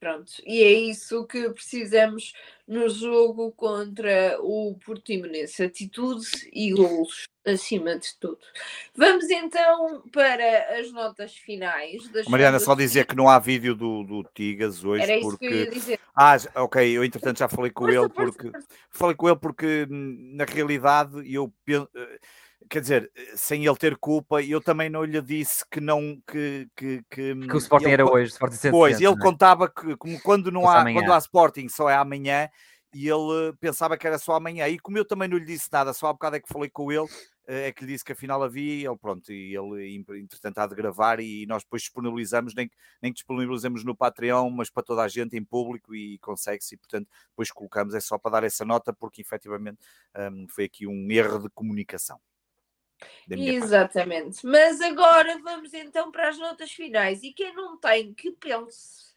Pronto, e é isso que precisamos no jogo contra o Portimonense. Atitude e golos, acima de tudo. Vamos então para as notas finais. Mariana, só dizer que não há vídeo do, do Tigas hoje. Era isso porque... que eu ia dizer. Ah, ok, eu entretanto já falei com ele porque falei com ele porque na realidade eu penso quer dizer, sem ele ter culpa, eu também não lhe disse que não que que, que, que o Sporting ele, era hoje, Sporting Pois, ele é? contava que como quando não há quando há Sporting só é amanhã e ele pensava que era só amanhã. E como eu também não lhe disse nada, só há bocado é que falei com ele, eh, é que lhe disse que afinal havia, e ele pronto, e ele entretanto há de gravar e nós depois disponibilizamos, nem, nem que disponibilizamos no Patreon, mas para toda a gente em público e consegue-se, e portanto depois colocamos, é só para dar essa nota, porque efetivamente um, foi aqui um erro de comunicação. Exatamente. Parte. Mas agora vamos então para as notas finais. E quem não tem, que pense.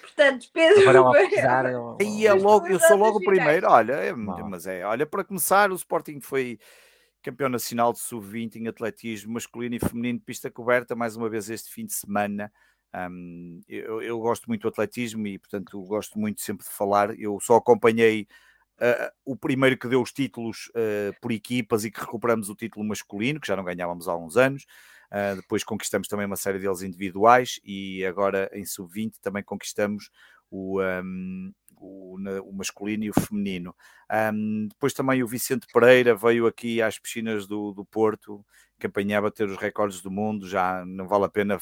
Portanto, Pedro. Agora eu... E é logo, eu sou logo o primeiro. Olha, é, mas é, olha, para começar, o Sporting foi campeão nacional de sub-20 em atletismo masculino e feminino de pista coberta, mais uma vez este fim de semana. Um, eu, eu, gosto muito do atletismo e, portanto, gosto muito sempre de falar. Eu só acompanhei Uh, o primeiro que deu os títulos uh, por equipas e que recuperamos o título masculino, que já não ganhávamos há uns anos. Uh, depois conquistamos também uma série deles individuais e agora em sub-20 também conquistamos o, um, o, o, masculino e o feminino. Um, depois também o Vicente Pereira veio aqui às piscinas do, do Porto, que a ter os recordes do mundo, já não vale a pena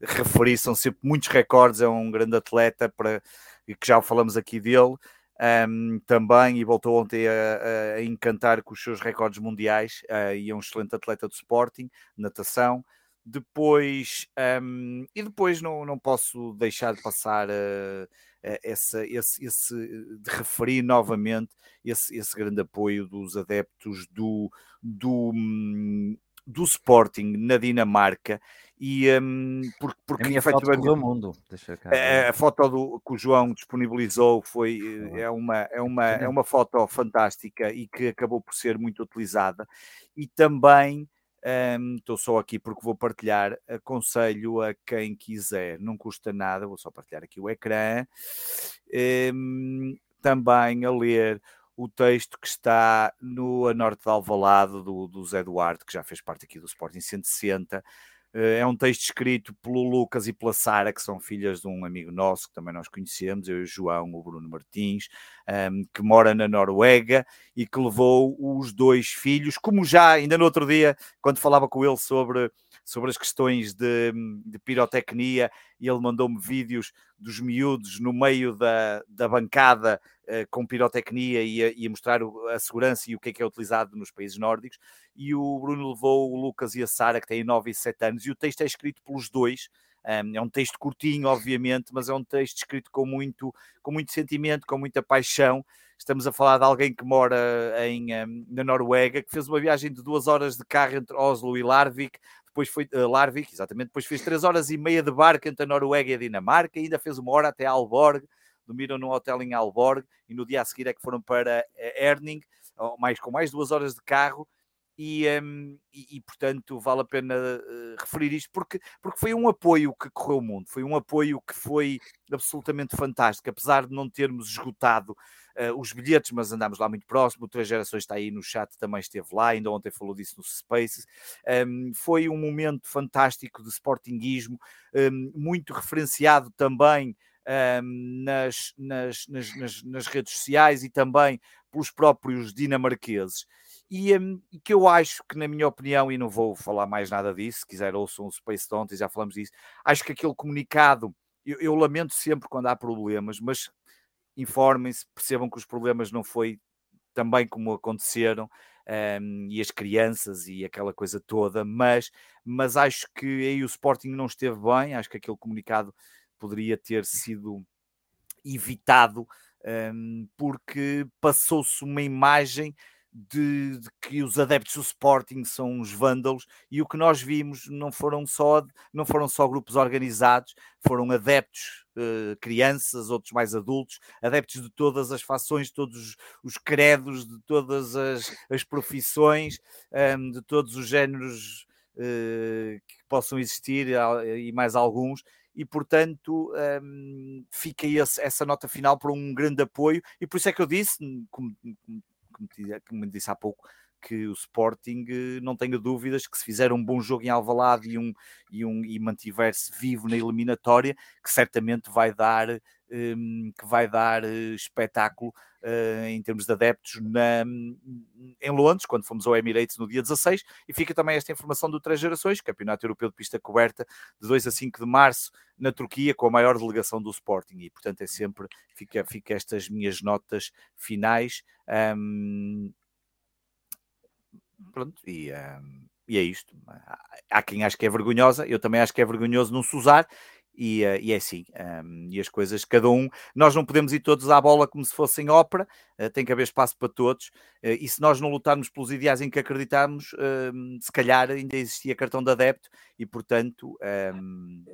referir, são sempre muitos recordes, é um grande atleta para, que já falamos aqui dele um, também e voltou ontem a, a, encantar com os seus recordes mundiais uh, e é um excelente atleta do Sporting, natação. Depois, um, e depois não, não posso deixar de passar uh, essa, esse, esse, de referir novamente esse, esse grande apoio dos adeptos do, do, hum, do Sporting na Dinamarca e um, porque, porque a minha foto do mundo a, a, foto do, que o João disponibilizou foi eh, é uma é uma é uma foto fantástica e que acabou por ser muito utilizada. E também um, estou só aqui porque vou partilhar aconselho a quem quiser não custa nada vou só partilhar aqui o ecrã um, também a ler o texto que está no A Norte de Alvalade do, do Zé Eduardo, que já fez parte aqui do Sporting 160, eh, é um texto escrito pelo Lucas e pela Sara, que são filhas de um amigo nosso que também nós conhecemos, eu e o João, o Bruno Martins, um, ehm, que mora na Noruega e que levou os dois filhos, como já ainda no outro dia, quando falava com ele sobre, sobre as questões de, de pirotecnia, e ele mandou-me vídeos dos miúdos no meio da, da bancada uh, com pirotecnia e a, e a mostrar a segurança e o que é que é utilizado nos países nórdicos. E o Bruno levou o Lucas e a Sara, que têm 9 e 7 anos, e o texto é escrito pelos dois. Um, é um texto curtinho, obviamente, mas é um texto escrito com muito, com muito sentimento, com muita paixão. Estamos a falar de alguém que mora em, um, na Noruega, que fez uma viagem de duas horas de carro entre Oslo e Larvik, depois foi uh, Larvik, exatamente, depois fez três horas e meia de barco entre a Noruega e a Dinamarca, e ainda fez uma hora até Alborg, dormiram num hotel em Alborg, e no dia a seguir é que foram para uh, Erning, mais, com mais duas horas de carro, e, um, e, e, portanto vale a pena uh, referir isto porque, porque foi um apoio que correu o mundo, foi um apoio que foi absolutamente fantástico, apesar de não termos esgotado uh, os bilhetes, mas andámos lá muito próximo, o Três Gerações está aí no chat, também esteve lá, ainda ontem falou disso no Spaces, um, foi um momento fantástico de sportinguismo, um, muito referenciado também um, nas, nas, nas, nas, nas redes sociais e também pelos próprios dinamarqueses. E um, que eu acho que, na minha opinião, e não vou falar mais nada disso, se quiser ouçam o Space Don't, já falamos disso, acho que aquele comunicado, eu, eu lamento sempre quando há problemas, mas informem-se, percebam que os problemas não foi também como aconteceram, um, e as crianças e aquela coisa toda, mas, mas acho que aí o Sporting não esteve bem, acho que aquele comunicado poderia ter sido evitado, um, porque passou-se uma imagem de, de, que os adeptos do Sporting são uns vândalos e o que nós vimos não foram só não foram só grupos organizados, foram adeptos, uh, crianças, outros mais adultos, adeptos de todas as fações, todos os credos, de todas as, as profissões, ehm, de todos os géneros uh, que possam existir e mais alguns e, portanto, um, fica esse, essa nota final para um grande apoio. E por isso é que eu disse, como, como, como disse há pouco, que o Sporting eh, não tenha dúvidas que se fizer um bom jogo em Alvalade e, um, e, um, e mantiver-se vivo na eliminatória, que certamente vai dar, um, que vai dar uh, espetáculo uh, em termos de adeptos na, em Londres, quando fomos ao Emirates no dia 16, e fica também esta informação do Três Gerações, Campeonato Europeu de Pista Coberta, de 2 a 5 de março, na Turquia, com a maior delegação do Sporting, e portanto é sempre, fica, fica estas minhas notas finais. Um, pronto, e, uh, e é isto. Há quem ache que é vergonhosa, eu também acho que é vergonhoso não se usar, e, uh, e é assim. Um, e as coisas, cada um, nós não podemos ir todos à bola como se fossem ópera, uh, tem que haver espaço para todos, uh, e se nós não lutarmos pelos ideais em que acreditamos, se calhar ainda existia cartão de adepto, e portanto. Um,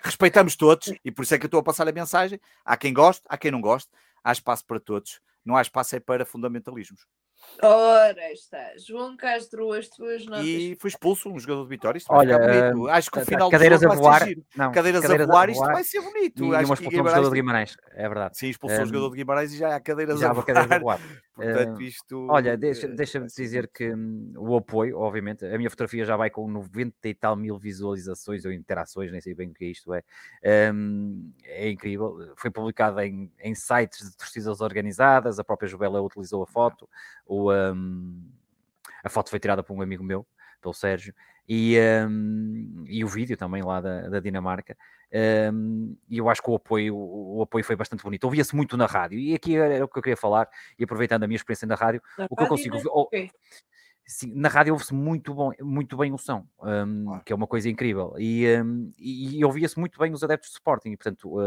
respeitamos todos, e por isso é que eu estou a passar a mensagem. Há quem goste, há quem não goste, há espaço para todos, não há espaço é para fundamentalismos. Ora está, João Castro, as tuas notas. E foi expulso um jogador de Vitória. Isto Olha, uh, acho que o final cadeiras do jogo a voar, vai ser giro. não, cadeiras, cadeiras a voar, a isto voar vai ser bonito. E, acho uma expulsão do jogador de Guimarães, é verdade. Sim, expulsou um, o jogador de Guimarães e já há cadeiras já a voar. Cadeiras a voar. [LAUGHS] Portanto, uh, isto. Olha, deixa, deixa-me dizer que hum, o apoio, obviamente, a minha fotografia já vai com 90 e tal mil visualizações ou interações, nem sei bem o que é isto é. Um, é incrível. Foi publicada em, em sites de torcidas organizadas, a própria Jubela utilizou a foto. O, um, a foto foi tirada por um amigo meu, pelo Sérgio, e, um, e o vídeo também lá da, da Dinamarca. Um, e eu acho que o apoio, o apoio foi bastante bonito. Ouvia-se muito na rádio, e aqui era o que eu queria falar, e aproveitando a minha experiência na rádio, na o que eu consigo. Oh, sim, na rádio ouve-se muito, bom, muito bem o som, um, que é uma coisa incrível, e, e, e ouvia-se muito bem os adeptos de Sporting, e portanto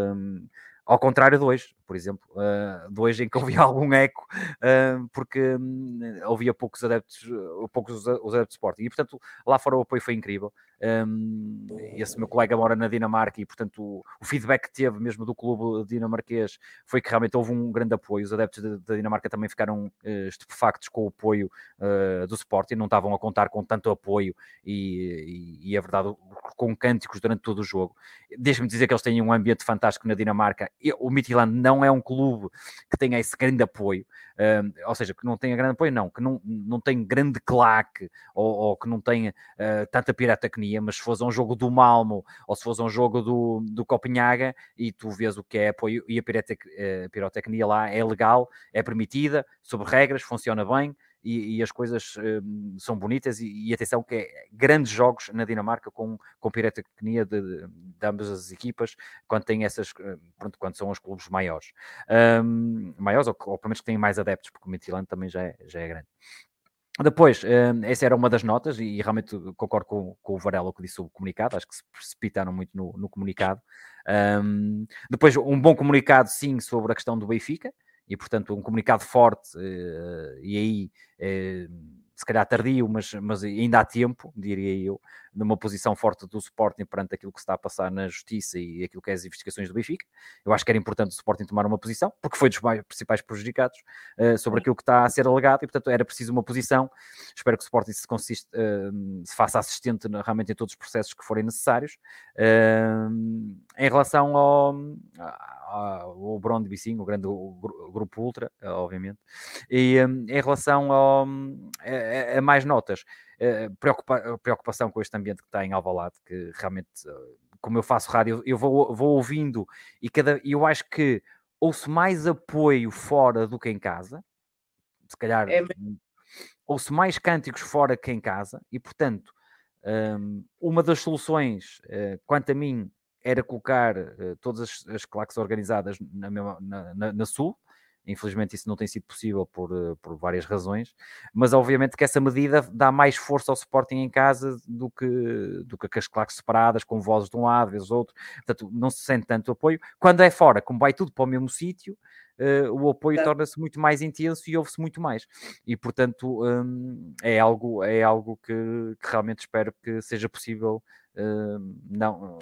ao contrário de hoje, por exemplo, uh, de hoje em que ouvia [LAUGHS] algum eco, uh, porque um, ouvia poucos adeptos, poucos os adeptos de Sporting, e portanto lá fora o apoio foi incrível. Um, esse meu colega mora na Dinamarca e, portanto, o, o, feedback que teve mesmo do clube dinamarquês foi que realmente houve um grande apoio. Os adeptos da Dinamarca também ficaram uh, estupefactos com o apoio uh, do Sporting, não estavam a contar com tanto apoio e, e, e é verdade, com cânticos durante todo o jogo. Deixa-me dizer que eles têm um ambiente fantástico na Dinamarca. E, o Midtjylland não é um clube que tenha esse grande apoio, uh, ou seja, que não tenha grande apoio, não, que não, não tem grande claque ou, ou que não tenha uh, tanta pirataconia, mas se fosse um jogo do Malmo ou se fosse um jogo do, do Copenhaga e tu vês o que é apoio e a pirotecnia, pirotecnia lá é legal, é permitida, sob regras, funciona bem e, e as coisas um, são bonitas e, e, atenção que é grandes jogos na Dinamarca com, com pirotecnia de, de, de ambas as equipas quando tem essas, hum, pronto, quando são os clubes maiores. Um, maiores ou, ou pelo menos que têm mais adeptos, porque o Midtjylland também já é, já é grande. Depois, hum, essa era uma das notas, e realmente concordo com, com o Varela que disse o comunicado, acho que se precipitaram muito no, no comunicado. Um, depois, um bom comunicado, sim, sobre a questão do Benfica, e portanto um comunicado forte, uh, e aí uh, se calhar tardio, mas, mas ainda há tempo, diria eu, numa posição forte do Sporting perante aquilo que se está a passar na Justiça e aquilo que é as investigações do Benfica. Eu acho que era importante o Sporting tomar uma posição, porque foi dos principais prejudicados uh, sobre aquilo que está a ser alegado e, portanto, era preciso uma posição. Espero que o Sporting se, consiste, uh, se faça assistente realmente em todos os processos que forem necessários. Uh, em relação ao, ao Brondo Bicinho, o grande o grupo Ultra, obviamente, e um, em relação ao, a, a mais notas, preocupa preocupação com este ambiente que está em Alvalade, que realmente, eh, como eu faço rádio, eu vou, vou ouvindo e cada, eu acho que ouço mais apoio fora do que em casa, se calhar é... ouço mais cânticos fora que em casa, e portanto, um, uma das soluções, quanto a mim, era colocar todas as, as claques organizadas na, na, na, na Sul, Infelizmente isso não tem sido possível por, eh, por várias razões, mas obviamente que essa medida dá mais força ao Sporting em casa do que, do que as claques separadas, com vozes de um lado, vezes outro, portanto não se sente tanto apoio. Quando é fora, como vai tudo para o mesmo sítio, uh, o apoio torna-se muito mais intenso e ouve-se muito mais. E portanto um, é algo, é algo que, que, realmente espero que seja possível uh, não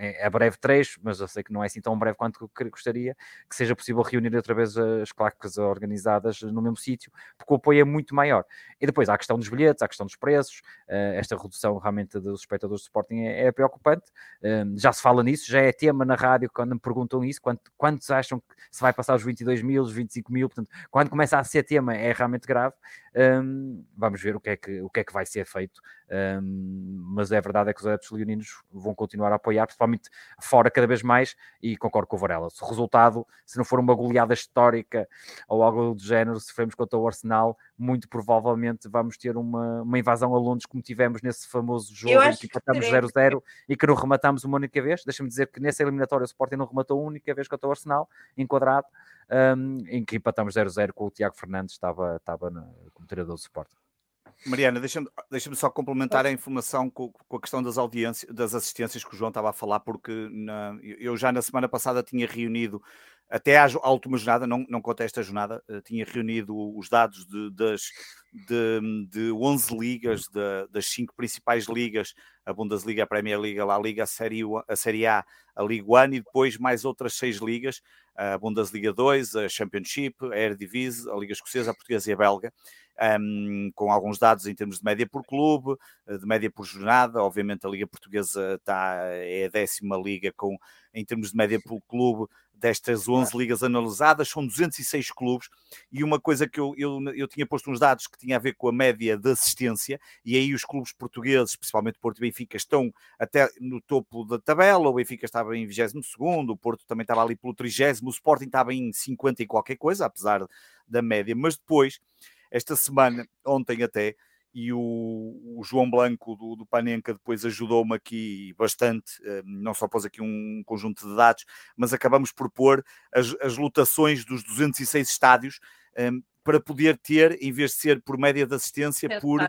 é, é breve três, mas eu sei que não é assim tão breve quanto gostaria, que seja possível reunir outra vez as claques organizadas no mesmo sítio, porque o apoio é muito maior. E depois há a questão dos bilhetes, há a questão dos preços, uh, esta redução realmente dos espectadores de Sporting é, é preocupante. Uh, já se fala nisso, já é tema na rádio quando me perguntam isso, quanto, quantos acham que se vai passar os 22 mil, os 25 mil, portanto, quando começa a ser tema é realmente grave. Um, vamos ver o que, é que, o que é que vai ser feito, um, mas é verdade é que os adeptos leoninos vão continuar a apoiar, principalmente fora cada vez mais, e concordo com o Varela. Se o resultado, se não for uma goleada histórica ou algo do género, se formos contra o Arsenal, muito provavelmente vamos ter uma, uma invasão a Londres como tivemos nesse famoso jogo em que empatamos 0-0 e que não rematamos uma única vez. Deixa-me dizer que nessa eliminatória o Sporting não rematou uma única vez contra o Arsenal, enquadrado, um, em que empatamos 0-0 com o Tiago Fernandes, estava, estava no, como treinador do Sporting. Mariana, deixa-me deixa só complementar a informação com, com, a questão das audiências, das assistências que o João estava a falar, porque na, eu já na semana passada tinha reunido, até à, à última jornada, não, não contei esta jornada, uh, tinha reunido os dados de, das, de, de 11 ligas, de, das cinco principais ligas, a Bundesliga, a Premier League, a La Liga, a Série, a Série A, a Liga One e depois mais outras seis ligas, a Bundesliga 2, a Championship, a Eredivisie, a Liga Escocesa, a Portuguesa e a Belga um, com alguns dados em termos de média por clube, eh, de média por jornada. Obviamente, a Liga Portuguesa está, é a décima liga com, em termos de média por clube destas 11 ligas analisadas, são 206 clubes, e uma coisa que eu, eu, eu tinha posto uns dados que tinha a ver com a média de assistência, e aí os clubes portugueses, principalmente Porto e Benfica, estão até no topo da tabela, o Benfica estava em 22 o Porto também estava ali pelo 30 o Sporting estava em 50 e qualquer coisa, apesar da média, mas depois esta semana, ontem até, e o, o João Blanco do, do Panenca depois ajudou-me aqui bastante, eh, não só pôs aqui um conjunto de dados, mas acabamos por pôr as, as lotações dos 206 estádios um, eh, para poder ter, em vez de ser por média de assistência, por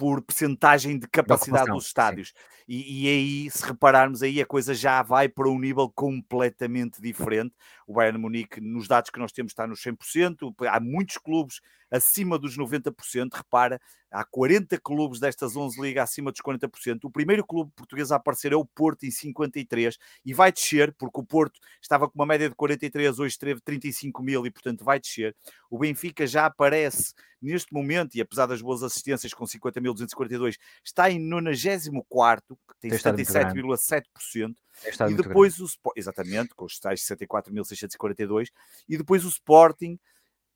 por percentagem de capacidade dos estádios. E, e, aí, se repararmos, aí a coisa já vai para um nível completamente diferente. O Bayern Munique, nos dados que nós temos, está nos 100%. Há muitos clubes acima dos 90%. Repara, há 40 clubes destas 11 ligas acima dos 40%. O primeiro clube português a aparecer é o Porto, em 53%. E vai descer, porque o Porto estava com uma média de 43, hoje teve 35 mil e, portanto, vai descer. O Benfica já aparece neste momento, e apesar das boas assistências com 50.242, está em 94, tem 77,7%. E depois o exatamente, com os tais 64.642, e depois o Sporting.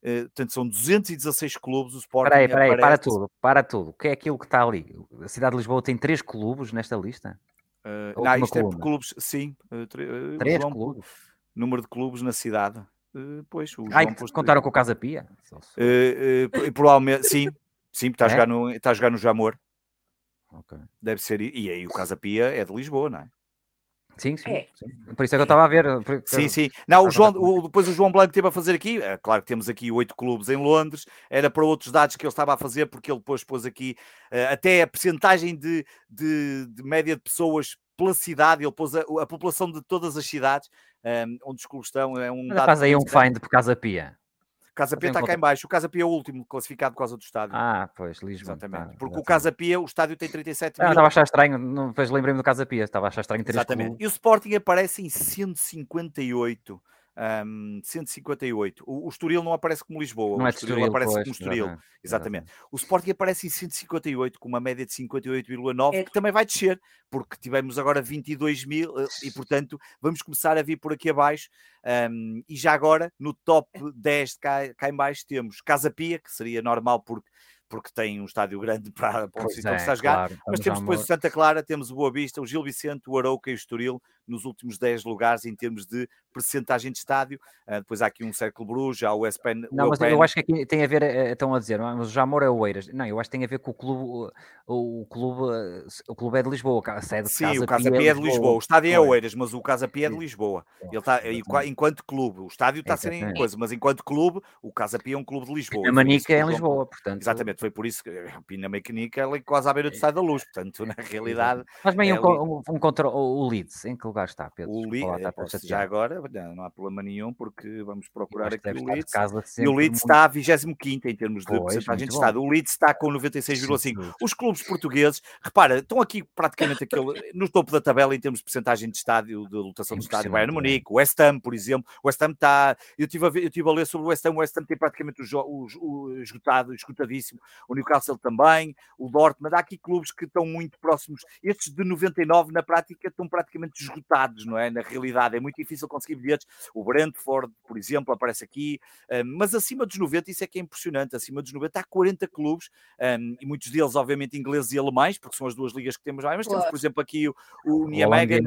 Uh, portanto, são 216 clubes. O Sporting. Peraí, peraí, aparece... para tudo, para tudo. O que é aquilo que está ali? A cidade de Lisboa tem três clubes nesta lista? Uh, não, isto coluna. é por clubes, sim. Uh, três João, clubes. Número de clubes na cidade. Uh, pois, o Ai, João contaram com o Casa Pia? Uh, provavelmente, sim, sim, está, é? a jogar no, está a jogar no Jamor. Okay. Deve ser, e aí o Casa Pia é de Lisboa, não é? Sim, sim, é. sim, Por isso é que eu estava a ver. Sim, sim. Não, o João, o, depois o João Blanco teve a fazer aqui. É, claro que temos aqui oito clubes em Londres. Era para outros dados que ele estava a fazer, porque ele depois pôs aqui uh, até a percentagem de, de, de, média de pessoas pela cidade. Ele pôs a, a população de todas as cidades um, onde os clubes estão. É um Faz aí um find por Casa Pia. Casa Pia está cá em baixo. O Casa Pia é o último classificado por causa do estádio. Ah, pois, Lisboa. Exatamente. Tá, Porque o Casa Pia, o estádio tem 37 ah, mil. Estava a achar estranho, não, depois lembrei-me do Casa Pia, estava a achar estranho. Exatamente. E o Sporting aparece em 158 um, 158. O, o Estoril não aparece como Lisboa, não o é Estoril Estoril, aparece como Estoril. Exatamente. exatamente. O Sporting aparece em 158, com uma média de 58,9, é. que também vai descer, porque tivemos agora 22 mil eh, e, portanto, vamos começar a vir por aqui abaixo. Um, e já agora, no top 10 cá, cá em baixo, temos Casa Pia, que seria normal porque porque tem um estádio grande [LAUGHS] para, para o sítio onde está a jogar. Claro, mas temos depois o Santa Clara, temos o Boa Vista, o Gil Vicente, o Arouca e o Estoril nos últimos 10 lugares em termos de percentagem de estádio. Uh, depois há aqui um Cercle Bruges, há o ESPN. Não, mas eu acho que aqui tem a ver, eh, estão a dizer, mas o Jamor é o Eiras. Não, eu acho que tem a ver com o clube, o clube, o clube é de Lisboa, a sede Sim, Casa o Casa Pia é, é de Lisboa. O estádio é o Eiras, mas o Casa Pia é de Lisboa. Ele está, enquanto clube, o estádio está a ser em coisa, mas enquanto clube, o Casa Pia é um clube de Lisboa. A Manica é em Lisboa, portanto. Exatamente. Foi por isso que a Pina Mecânica ela é quase à beira do estado da luz, portanto, na realidade. Mas bem, é um, um, um, contra o Leeds, em que lugar está, Pedro? O Leeds, já agora, não há problema nenhum, porque vamos procurar aqui o Leeds. E o Leeds está a 25 em termos de porcentagem de estado. O Leeds está com 96,5. Os clubes portugueses, repara, estão aqui praticamente aquele, no topo da tabela em termos de porcentagem de estádio, de lotação do estádio. Bayern é. Munique, o West Ham, por exemplo. O West Ham está. Eu estive a, ver, eu estive a ler sobre o West Ham. O West Ham tem praticamente o, o, o esgotado, esgotadíssimo. O Newcastle também, o Dortmund. Há aqui clubes que estão muito próximos. Estes de 99, na prática, estão praticamente esgotados, não é? Na realidade, é muito difícil conseguir bilhetes. O Brentford, por exemplo, aparece aqui. Um, mas acima dos 90, isso é que é impressionante. Acima dos 90, há 40 clubes, um, e muitos deles, obviamente, ingleses e alemães, porque são as duas ligas que temos lá. Mas temos, por exemplo, aqui o, o Nijmegen,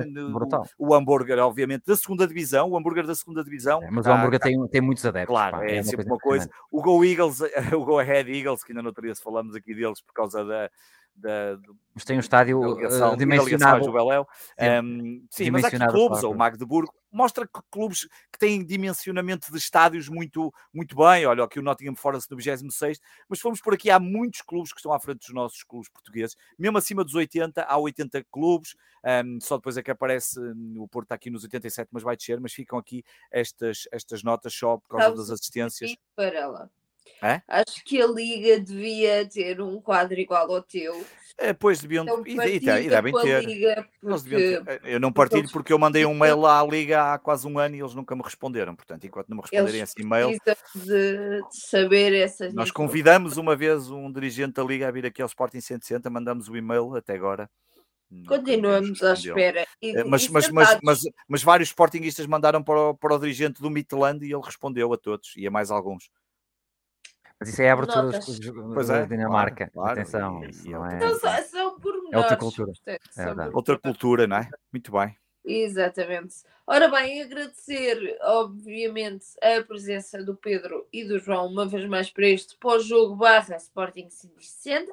o, o Hamburger, obviamente, da segunda divisão. O Hamburger da segunda divisão. É, mas o Hamburger tem, tem muitos adeptos. Claro, pá, é, é sempre uma coisa. O Go Eagles, [LAUGHS] o Go Ahead Eagles, que ainda não teria se falamos aqui deles por causa da, da, do, mas tem um estádio uh, dimensionado. Beléu. Um, sim, mas há aqui clubes, ou o Magdeburgo, mostra que clubes que têm dimensionamento de estádios muito, muito bem. Olha, aqui o Nottingham Forest no 26, mas fomos por aqui, há muitos clubes que estão à frente dos nossos clubes portugueses, mesmo acima dos 80, há 80 clubes, um, só depois é que aparece, hum, o Porto está aqui nos 87, mas vai descer, mas ficam aqui estas, estas notas só por causa das assistências. Para lá. É? Acho que a Liga devia ter um quadro igual ao teu. É, pois deviam. Então, e, e, e devem ter. Porque... ter. Eh, eu não partilho porque eu mandei um mail à Liga há quase um ano e eles nunca me responderam. Portanto, enquanto não me responderem esse e-mail. De, de saber essas. Nós convidamos uma vez um dirigente da Liga a vir aqui ao Sporting 160, mandamos o e-mail até agora. Continuamos à espera. E, eh, mas, mas, mas, mas, mas, vários sportinguistas mandaram para o, para o dirigente do Midland e ele respondeu a todos e a mais alguns. Mas isso é a abertura dos clubes da Dinamarca. Claro, Atenção. E, não é... Então, são pormenores. É outra cultura. É outra cultura, não é? Muito bem. Exatamente. Ora bem, agradecer, obviamente, a presença do Pedro e do João, uma vez mais para este pós-jogo barra Sporting 160.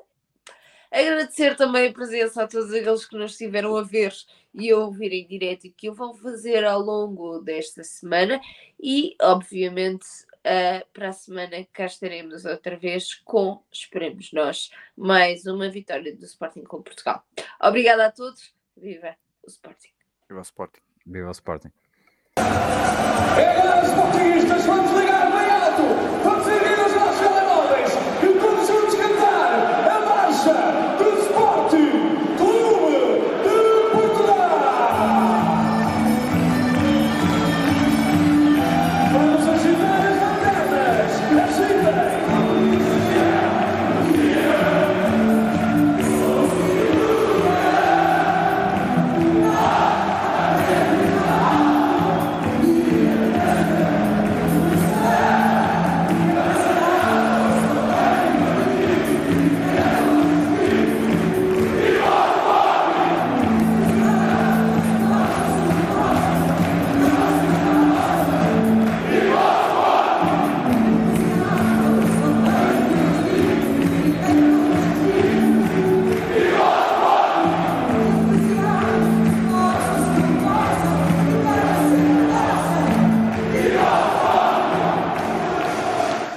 Agradecer também a presença a todos aqueles que nos estiveram a ver e a ouvir em direto e que o vão fazer ao longo desta semana. E, obviamente, Uh, para a semana cá estaremos outra vez com, esperemos nós, mais uma vitória do Sporting com Portugal. Obrigada a todos. Viva o Sporting. Viva o Sporting. Viva o Sporting.